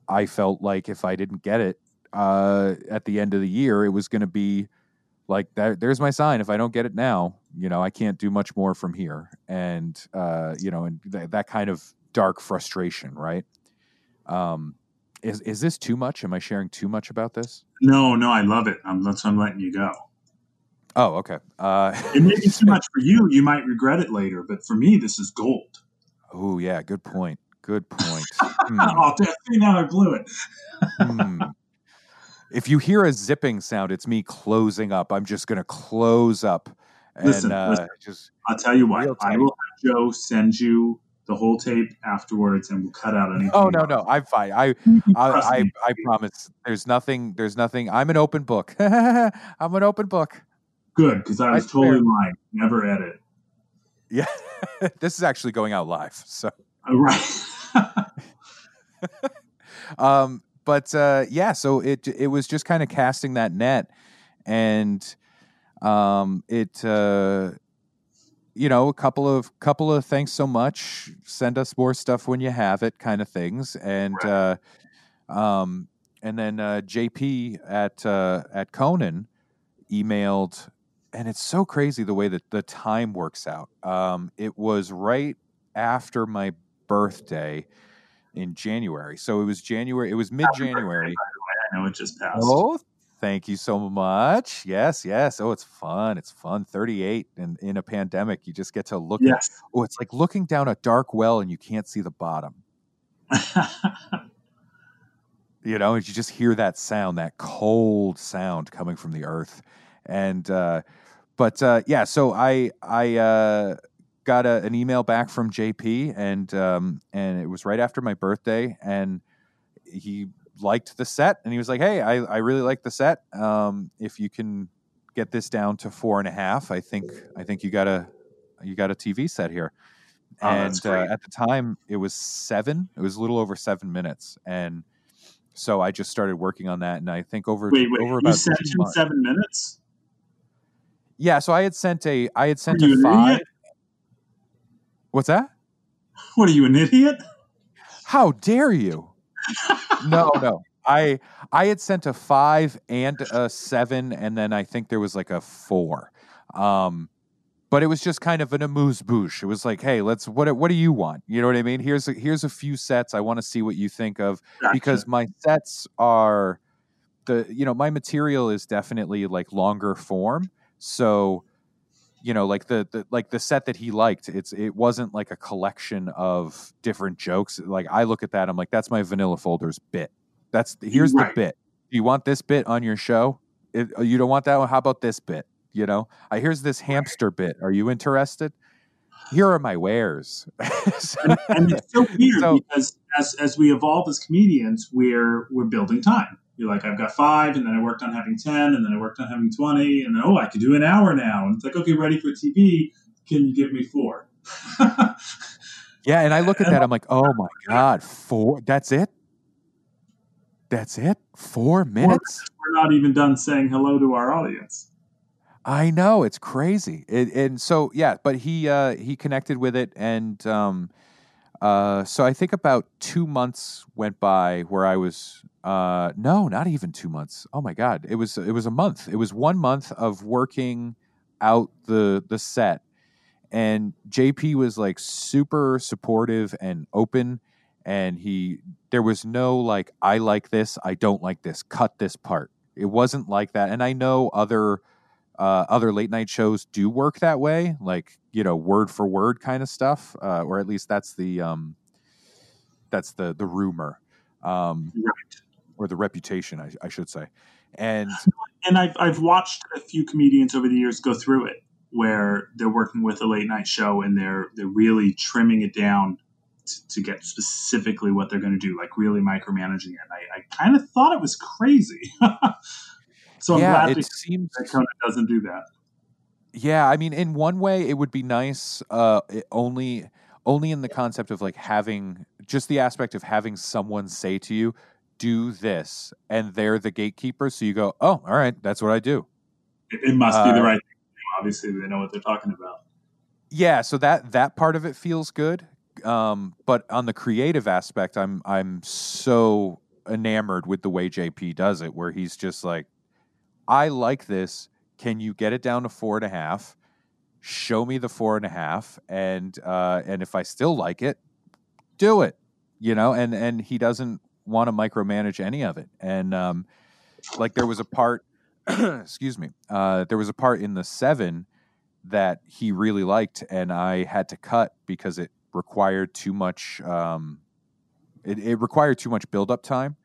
I felt like if I didn't get it uh, at the end of the year, it was going to be like that. There's my sign. If I don't get it now, you know, I can't do much more from here. And uh, you know, and th- that kind of dark frustration, right? Um, is is this too much? Am I sharing too much about this? no, no, I love it. Um, that's I'm letting you go. Oh, okay. Uh, It may be too much for you. You might regret it later, but for me, this is gold. Oh, yeah. Good point. Good point. Hmm, Oh, now I blew it. hmm. If you hear a zipping sound, it's me closing up. I'm just going to close up and Listen, uh, listen. just I'll tell you what. I will have Joe send you the whole tape afterwards, and we'll cut out anything. Oh no, wrong. no, I'm fine. I You I I. I promise. There's nothing. There's nothing. I'm an open book. I'm an open book. Good, because I I was totally swear. lying. Never edit. Yeah, this is actually going out live. So, Uh, Right. um, but uh, yeah, so it it was just kind of casting that net, and Um, it, uh, you know, a couple of couple of thanks so much. Send us more stuff when you have it, kind of things, and uh, um, and then uh, JP at uh, at Conan emailed, and it's so crazy the way that the time works out. Um, it was right after my birthday in January, so it was January. It was mid January. I know it just passed. Oh, thank you so much. Yes, yes. Oh, it's fun. It's fun. 38 and in a pandemic, you just get to look yes. at oh, it's like looking down a dark well and you can't see the bottom. you know, and you just hear that sound, that cold sound coming from the earth. And uh but uh yeah, so I I uh got a, an email back from JP and um and it was right after my birthday and he liked the set and he was like, Hey, I, I really like the set. Um, if you can get this down to four and a half, I think I think you got a you got a TV set here. Oh, and uh, at the time it was seven. It was a little over seven minutes. And so I just started working on that and I think over Wait, wait. over You about sent him months. seven minutes? Yeah, so I had sent a I had sent a five. idiot? What's that? What are you, an idiot? How dare you? No, no. I I had sent a five and a seven, and then I think there was like a four. Um, but it was just kind of an amuse bouche. It was like, hey, let's what what do you want? You know what I mean? Here's a, here's a few sets. I want to see what you think of Gotcha. because my sets are the you know my material is definitely like longer form. So you know like the, the like the set that he liked it's it wasn't like a collection of different jokes. Like i look at that i'm like that's my vanilla folders bit. That's here's Right. the bit. Do you want this bit on your show? If uh, you don't want that one? How about this bit? You know? I here's this hamster bit. Are you interested? Here are my wares. So- and, and it's so weird So- because as as we evolve as comedians, we're we're building time. You're like, I've got five, and then I worked on having ten, and then I worked on having twenty, and then oh, I could do an hour now. And it's like, okay, ready for TV? Can you give me four? yeah and i look at that i'm like oh my god four that's it that's it four minutes we're not even done saying hello to our audience. I know it's crazy, it, and so yeah. But he uh, he connected with it, and um, uh, so I think about two months went by where I was uh, no, not even two months. Oh my god, it was it was a month. It was one month of working out the the set, and JP was like super supportive and open, and he there was no like I like this, I don't like this, cut this part. It wasn't like that, and I know other uh, other late night shows do work that way, like you know, word for word kind of stuff, uh, or at least that's the um, that's the the rumor, um, Right. or the reputation, I, I should say. And And I've I've watched a few comedians over the years go through it, where they're working with a late night show and they're they're really trimming it down to, to get specifically what they're going to do, like really micromanaging it. I, I kind of thought it was crazy. so I'm yeah, glad it seems that Conan doesn't do that. Yeah, I mean, in one way, it would be nice. Uh, it only, only in the concept of like having just the aspect of having someone say to you, "Do this," and they're the gatekeeper. So you go, "Oh, all right, that's what I do." It, it must be the Uh, right thing. Obviously, they know what they're talking about. Yeah, so that that part of it feels good. Um, but on the creative aspect, I'm I'm so enamored with the way JP does it, where he's just like, I like this. Can you get it down to four and a half? Show me the four and a half, and uh, and if I still like it, do it. You know, and and he doesn't want to micromanage any of it. And um, like there was a part, excuse me, uh, there was a part in the seven that he really liked, and I had to cut because it required too much. Um, it, it required too much build up time,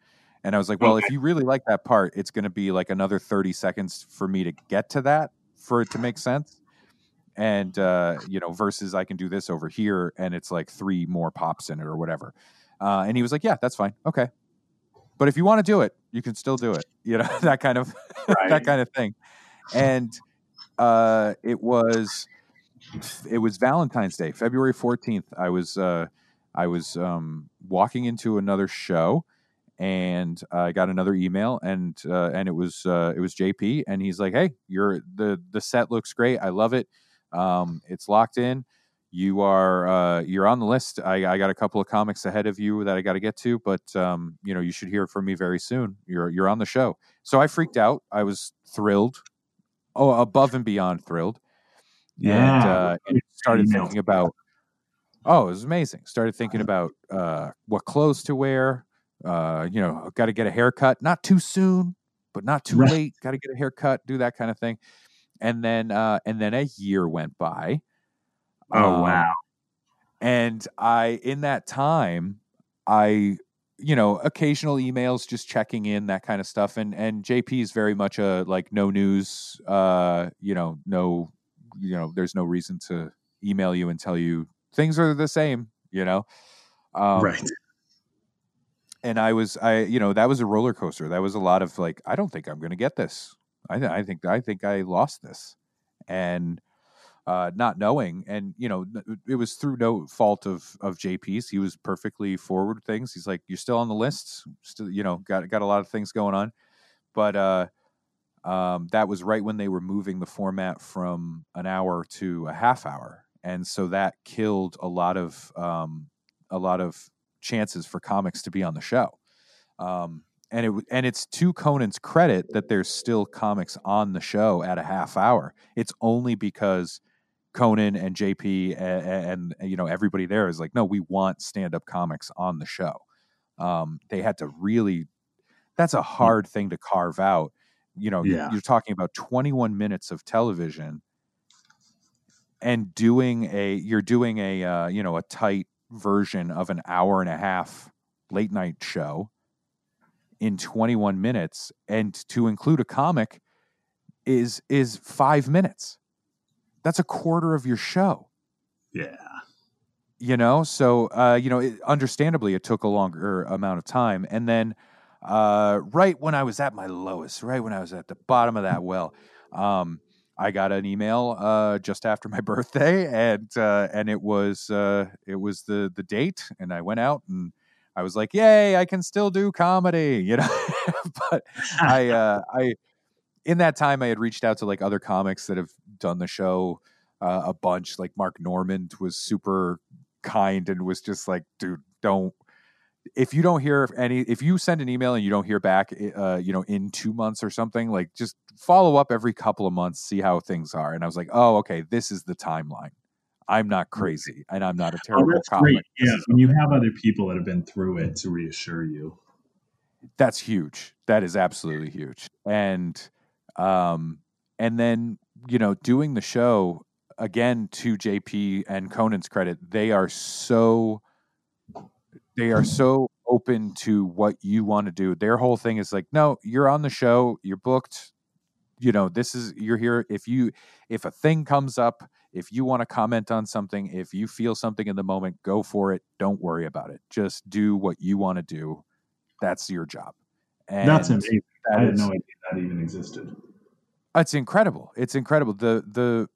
and I was like, "Well, if you really like that part, it's going to be like another thirty seconds for me to get to that for it to make sense." And uh, you know, versus I can do this over here, and it's like three more pops in it or whatever. Uh, and he was like, "Yeah, that's fine, okay." But if you want to do it, you can still do it. You know that kind of Right. that kind of thing. And uh, it was it was Valentine's Day, February fourteenth. I was uh, I was um, walking into another show, and I got another email, and uh, and it was uh, it was JP, and he's like, "Hey, you're the the set looks great. I love it. Um, it's locked in. You are uh, you're on the list. I, I got a couple of comics ahead of you that I got to get to, but um, you know you should hear from me very soon. You're you're on the show." So I freaked out. I was thrilled, oh, above and beyond thrilled, and, uh, and started thinking about. Oh, it was amazing. Started thinking about uh, what clothes to wear, uh, you know, got to get a haircut, not too soon, but not too Right. late. Got to get a haircut, do that kind of thing. And then, uh, and then a year went by. Oh Um, wow. And I, in that time, I, you know, occasional emails, just checking in, that kind of stuff. And and JP is very much a like no news, uh, you know, no, you know, there's no reason to email you and tell you things are the same, you know. Um, right. And I was I you know that was a roller coaster. That was a lot of like I don't think I'm going to get this. I th- I think I think I lost this, and uh, not knowing and you know it was through no fault of of JP's. He was perfectly forward things. He's like you're still on the list, still you know got got a lot of things going on, but uh, um, that was right when they were moving the format from an hour to a half hour, and so that killed a lot of um, a lot of chances for comics to be on the show. Um, and it and it's to Conan's credit that there's still comics on the show at a half hour. It's only because Conan and JP and, and you know everybody there is like, no, we want stand up comics on the show. Um, they had to really. That's a hard thing to carve out. You know, Yeah. you're talking about 21 minutes of television and doing a you're doing a uh, you know a tight version of an hour and a half late night show in 21 minutes and to include a comic is is 5 minutes. That's a quarter of your show. Yeah. you know so uh you know it, understandably it took a longer amount of time. And then uh right when i was at my lowest right when i was at the bottom of that well um i got an email uh just after my birthday and uh and it was uh it was the the date and i went out and i was like yay i can still do comedy you know? But i uh i in that time i had reached out to like other comics that have done the show uh, a bunch like mark normand was super kind and was just like dude don't if you don't hear any if you send an email and you don't hear back uh, you know in two months or something like just follow up every couple of months see how things are. And i was like oh okay this is the timeline. I'm not crazy and i'm not a Oh, terrible comic. Great. Yeah, when you have other people that have been through it to reassure you. that's huge. That is absolutely huge. And um and then you know doing the show again to jp and conan's credit they are so they are so open to what you want to do their whole thing is like no you're on the show you're booked you know this is you're here if you if a thing comes up if you want to comment on something if you feel something in the moment go for it don't worry about it just do what you want to do that's your job and That's amazing. that I had no idea that even existed. it's incredible. It's incredible. The the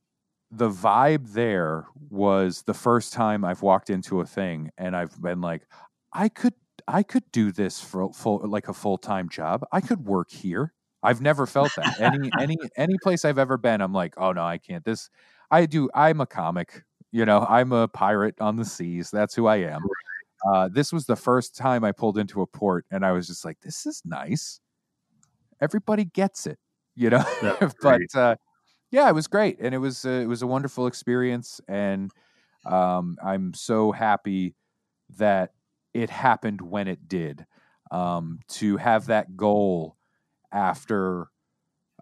the vibe there was the first time I've walked into a thing and I've been like, I could I could do this for full like a full time job. I could work here. I've never felt that. Any any any place I've ever been, I'm like, oh no, I can't. This I do. I'm a comic. You know, I'm a pirate on the seas. That's who I am. Uh, this was the first time I pulled into a port, and I was just like, "This is nice. Everybody gets it." You know, but uh, yeah, it was great, and it was uh, it was a wonderful experience, and um, I'm so happy that it happened when it did. Um, to have that goal after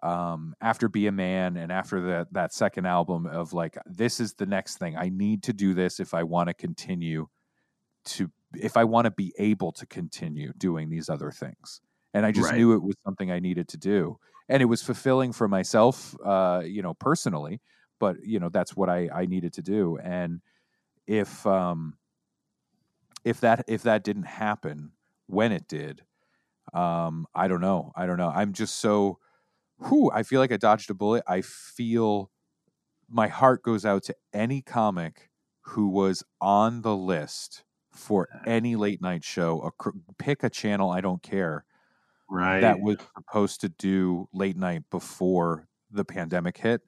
um, after Be a Man and after that that second album of like this is the next thing I need to do this if I want to continue to if I want to be able to continue doing these other things. And I just Right. knew it was something I needed to do. And it was fulfilling for myself, uh, you know, personally, but you know, that's what I, I needed to do. And if um if that if that didn't happen when it did, um, I don't know. I don't know. I'm just so whew, I feel like I dodged a bullet. I feel my heart goes out to any comic who was on the list for any late night show. A, pick a channel, I don't care, Right. that was supposed to do late night before the pandemic hit.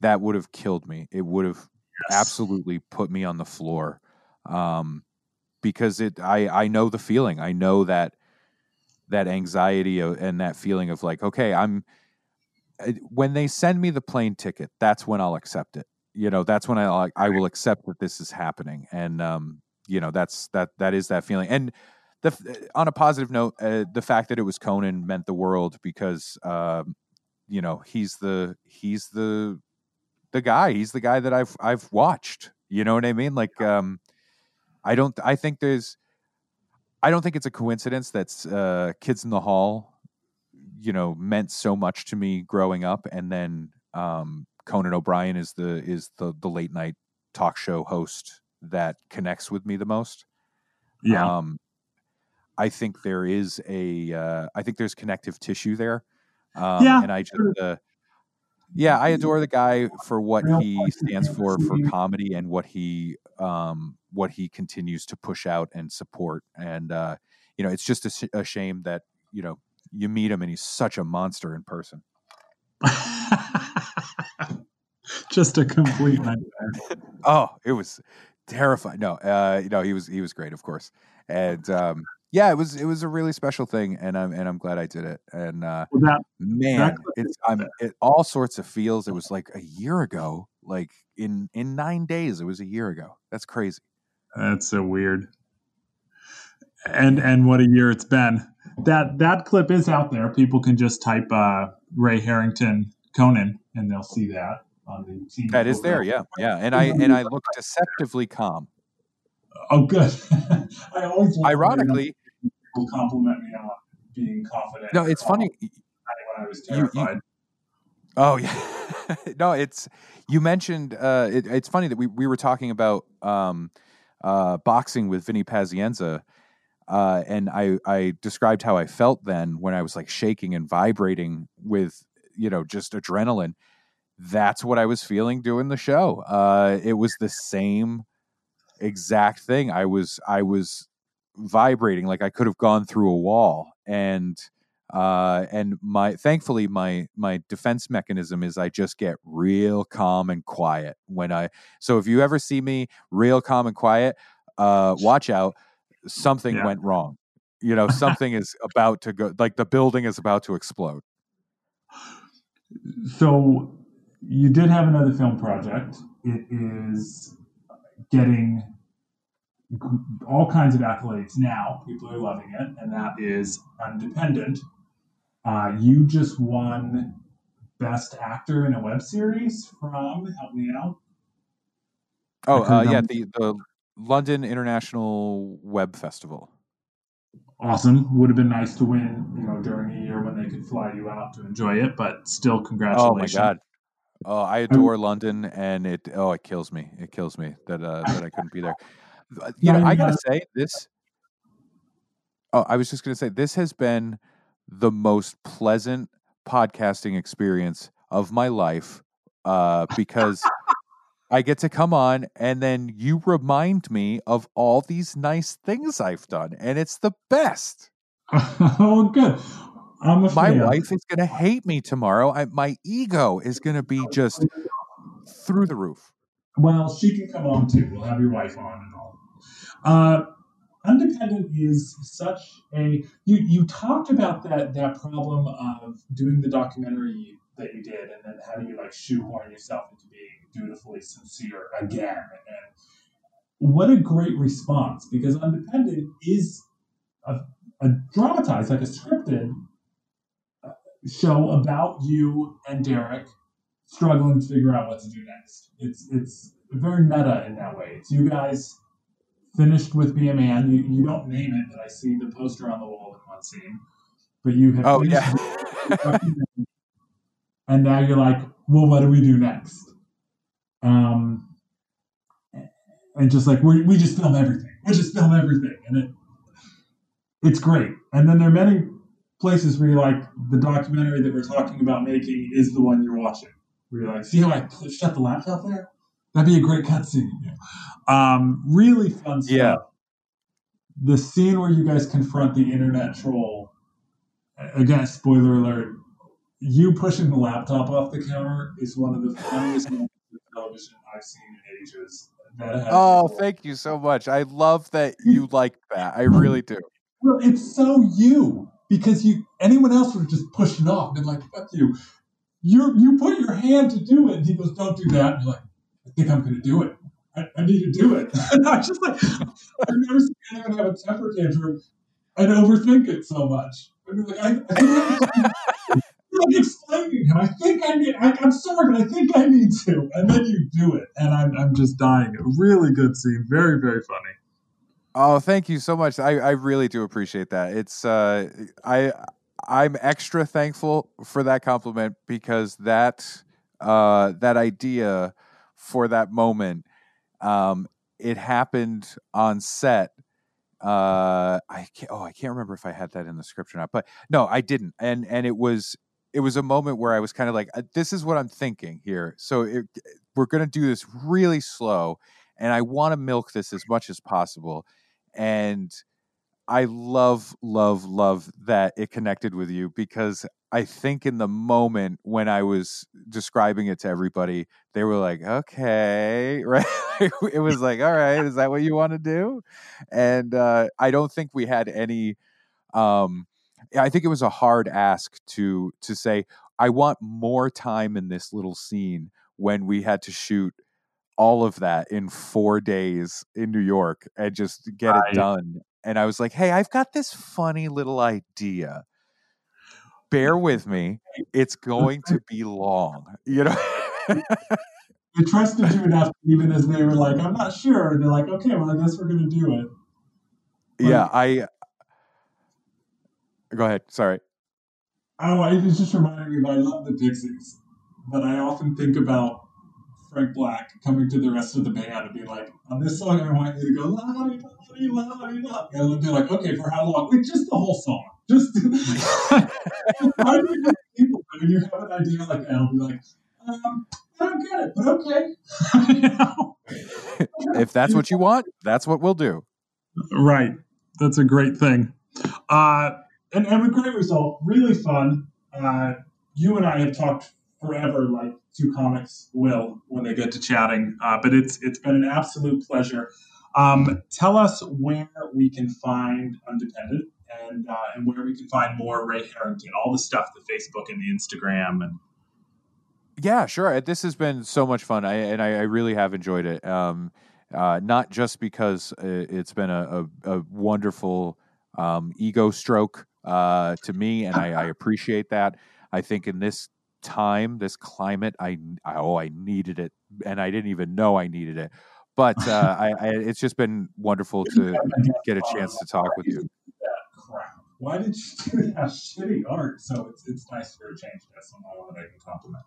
That would have killed me. It would have Yes. absolutely put me on the floor um, because it I, I know the feeling. I know that that anxiety and that feeling of like okay i'm when they send me the plane ticket that's when i'll accept it. You know that's when i i will accept that this is happening. And um you know that's that that is that feeling. And the on a positive note uh, the fact that it was conan meant the world because um you know he's the he's the the guy. He's the guy that i've i've watched. You know what i mean? Like um i don't i think there's i don't think it's a coincidence that uh kids in the hall you know meant so much to me growing up and then um conan o'brien is the is the the late night talk show host that connects with me the most yeah. um, I think there is a, uh, I think there's connective tissue there. Um, Yeah, and I just, uh, yeah, I adore the guy for what he stands for, for comedy and what he, um, what he continues to push out and support. And, uh, you know, it's just a, sh- a shame that, you know, you meet him and he's such a monster in person. Just a complete nightmare. Oh, it was terrifying. No, uh, you know, he was, he was great, of course. And, um, yeah, it was, it was a really special thing. And I'm, and I'm glad I did it. And, uh, Well, that man it's i'm it all sorts of feels it was like a year ago like in in nine days it was a year ago that's crazy That's so weird. And and what a year it's been. That that clip is out there. People can just type uh, Ray Harrington Conan and they'll see that on the team. that is there yeah yeah and i and i look deceptively calm Oh, good. I always ironically people compliment me on being confident. no it's funny When I was you- you- Oh yeah, no, it's you mentioned. Uh, it, it's funny that we we were talking about um, uh, boxing with Vinny Pazienza, uh, and I I described how I felt then when I was like shaking and vibrating with you know just adrenaline. That's what I was feeling doing the show. Uh, it was the same exact thing. I was I was vibrating like I could have gone through a wall and uh and my thankfully my my defense mechanism is i just get real calm and quiet when i so if you ever see me real calm and quiet uh watch out something Yeah. went wrong you know something is about to go like the building is about to explode So you did have another film project. It is getting all kinds of accolades now. People are loving it, and that is Undependent. Uh, you just won Best Actor in a Web Series from Help Me Out. oh uh yeah the the london international web festival Awesome. Would have been nice to win, you know, during a year when they could fly you out to enjoy it, but still, congratulations. oh my god oh i adore london and it oh it kills me it kills me that uh that i couldn't be there you know i gotta say this oh i was just gonna say this has been the most pleasant podcasting experience of my life uh because i get to come on and then you remind me of all these nice things i've done and it's the best. Oh, good. I'm my wife is gonna hate me tomorrow I, my ego is gonna be just through the roof Well, she can come on too. We'll have your wife on and all. Uh, Undependent is such a you you talked about that that problem of doing the documentary that you did, and then how do you like shoehorn yourself into being dutifully sincere again? And what a great response because Undependent is a, a dramatized, like a scripted uh, show about you and Derek struggling to figure out what to do next. It's it's very meta in that way. It's you guys finished with Be a Man. You, you don't name it, but I see the poster on the wall in one scene. But you have oh yeah and now you're like, well, what do we do next? Um, and just like we we just film everything. We just film everything, and it it's great. And then there are many places where you're like, the documentary that we're talking about making is the one you're watching. Where you're like, see how I cl- shut the laptop there? That'd be a great cutscene. Yeah. Um, really fun stuff. Yeah. the scene where you guys confront the internet troll. Again, spoiler alert. You pushing the laptop off the counter is one of the funniest moments of television I've seen in ages. Oh, thank you so much. I love that you like that. I really do. Well, it's so you because you anyone else would have just pushed it off and been like, "Fuck you." You you put your hand to do it, and he goes, "Don't do that." And you're like, "I think I'm going to do it. I, I need to do it." and I was just like, I've never seen anyone have a temper tantrum and overthink it so much. Be like, I, I I'm like explaining him. I think I need. I, I'm sorry, but I think I need to. And then you do it, and I'm I'm just dying. Really good scene. Very very funny. Oh, thank you so much. I, I really do appreciate that. It's uh I I'm extra thankful for that compliment because that uh that idea for that moment um it happened on set uh I can't oh I can't remember if I had that in the script or not but no I didn't. And and it was it was a moment where I was kind of like uh, this is what I'm thinking here. So it, we're going to do this really slow and I want to milk this as much as possible. And I love, love, love that it connected with you because I think in the moment when I was describing it to everybody, they were like, okay, right? it was like, all right, is that what you want to do? And uh, I don't think we had any. Um, I think it was a hard ask to to say I want more time in this little scene when we had to shoot all of that in four days in New York and just get Right. it done. And I was like, hey, I've got this funny little idea. Bear with me. It's going to be long. You know? they trusted you enough, even as they were like, "I'm not sure." And they're like, "Okay, well, I guess we're going to do it." yeah, I go ahead. Sorry. Oh, it was just reminding me. I love the Pixies, but I often think about Frank Black coming to the rest of the band and be like, "On this song, I want you to go la la di la la," and they're like, "Okay, for how long?" Like just the whole song. Just why do you people when you have an idea like that? I'll be like, um, "I don't get it, but okay." If that's what you want, that's what we'll do. Right. That's a great thing. Uh, and, and a great result. Really fun. Uh, you and I have talked forever, like two comics will when they get to chatting. Uh, but it's it's been an absolute pleasure. Um, tell us where we can find Undependent and uh, and where we can find more Ray Harrington, all the stuff, the Facebook and the Instagram, and Yeah, sure. This has been so much fun, I, and I, I really have enjoyed it. Um, uh, not just because uh, it's been a, a, a wonderful um, ego stroke uh, to me, and I, I appreciate that. I think in this time, this climate, I, I oh, I needed it, and I didn't even know I needed it. But uh, I, I, it's just been wonderful to get a chance to talk with you. Why did you do that shitty art? So it's it's nice for a change. That's I want to make a compliment.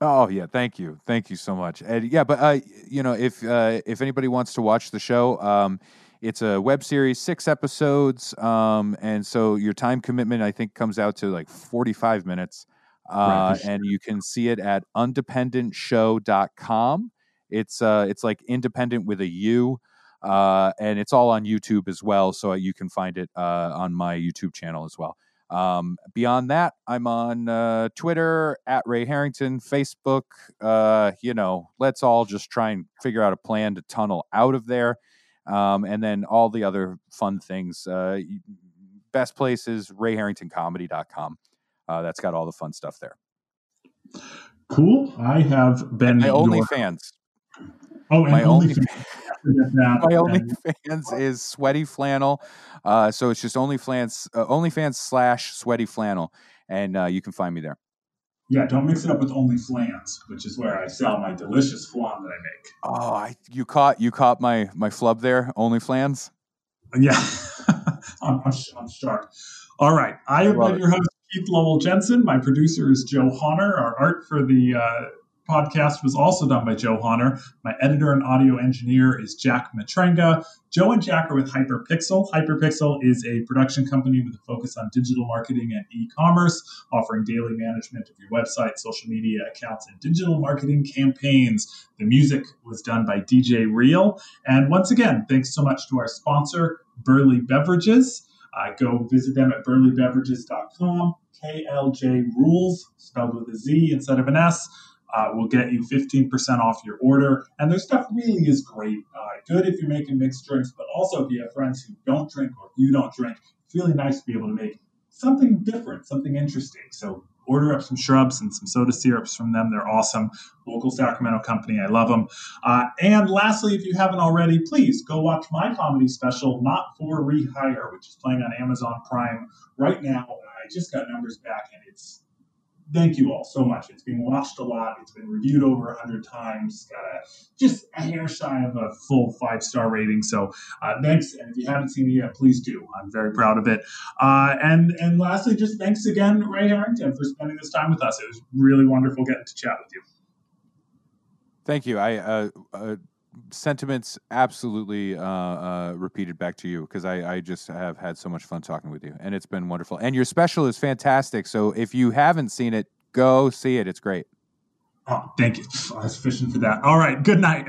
Oh yeah, thank you, thank you so much. And yeah, but uh, you know, if uh, if anybody wants to watch the show, um, it's a web series, six episodes, um, and so your time commitment I think comes out to like forty five minutes, uh, Right. and you can see it at undependentshow.com. It's uh, it's like independent with a U. Uh, and it's all on YouTube as well, so you can find it uh, on my YouTube channel as well. Um, beyond that, I'm on uh, Twitter at Ray Harrington, Facebook. Uh, you know, let's all just try and figure out a plan to tunnel out of there. Um, and then all the other fun things. Uh, best place is rayharringtoncomedy.com. Uh, that's got all the fun stuff there. Cool. I have been My your- OnlyFans. Oh, My only only that. my and- OnlyFans is sweaty flannel. Uh, so it's just OnlyFans, uh, OnlyFans slash sweaty flannel, and uh, you can find me there. yeah, don't mix it up with only flans, which is where I sell my delicious flan that I make. Oh, I, you caught you caught my my flub there, OnlyFans. Yeah, I'm, I'm, I'm sharp. All right. I have been your host, Keith Lowell Jensen. My producer is Joe Honor. Our art for the uh, podcast was also done by Joe Honor. My editor and audio engineer is Jack Matrenga. Joe and Jack are with Hyperpixel. Hyperpixel is a production company with a focus on digital marketing and e commerce, offering daily management of your website, social media accounts, and digital marketing campaigns. The music was done by DJ Real. And once again, thanks so much to our sponsor, Burley Beverages. Uh, go visit them at burleybeverages.com. KLJ Rules, spelled with a Z instead of an S, uh, will get you 15% off your order. And their stuff really is great. Uh, good if you're making mixed drinks, but also if you have friends who don't drink or you don't drink, it's really nice to be able to make something different, something interesting. So order up some shrubs and some soda syrups from them. They're awesome. Local Sacramento company. I love them. Uh, and lastly, if you haven't already, please go watch my comedy special, Not for Rehire, which is playing on Amazon Prime right now. I just got numbers back and it's thank you all so much. It's been watched a lot. It's been reviewed over a hundred times. Got a just a hair shy of a full five star rating. So uh, thanks. And if you haven't seen it yet, please do. I'm very proud of it. Uh, and and lastly, just thanks again, Ray Harrington, for spending this time with us. It was really wonderful getting to chat with you. Thank you. I uh, uh sentiments absolutely uh, uh, repeated back to you because I, I just have had so much fun talking with you, and it's been wonderful. And your special is fantastic. So if you haven't seen it, go see it. It's great. Oh, thank you. I was fishing for that. All right. Good night.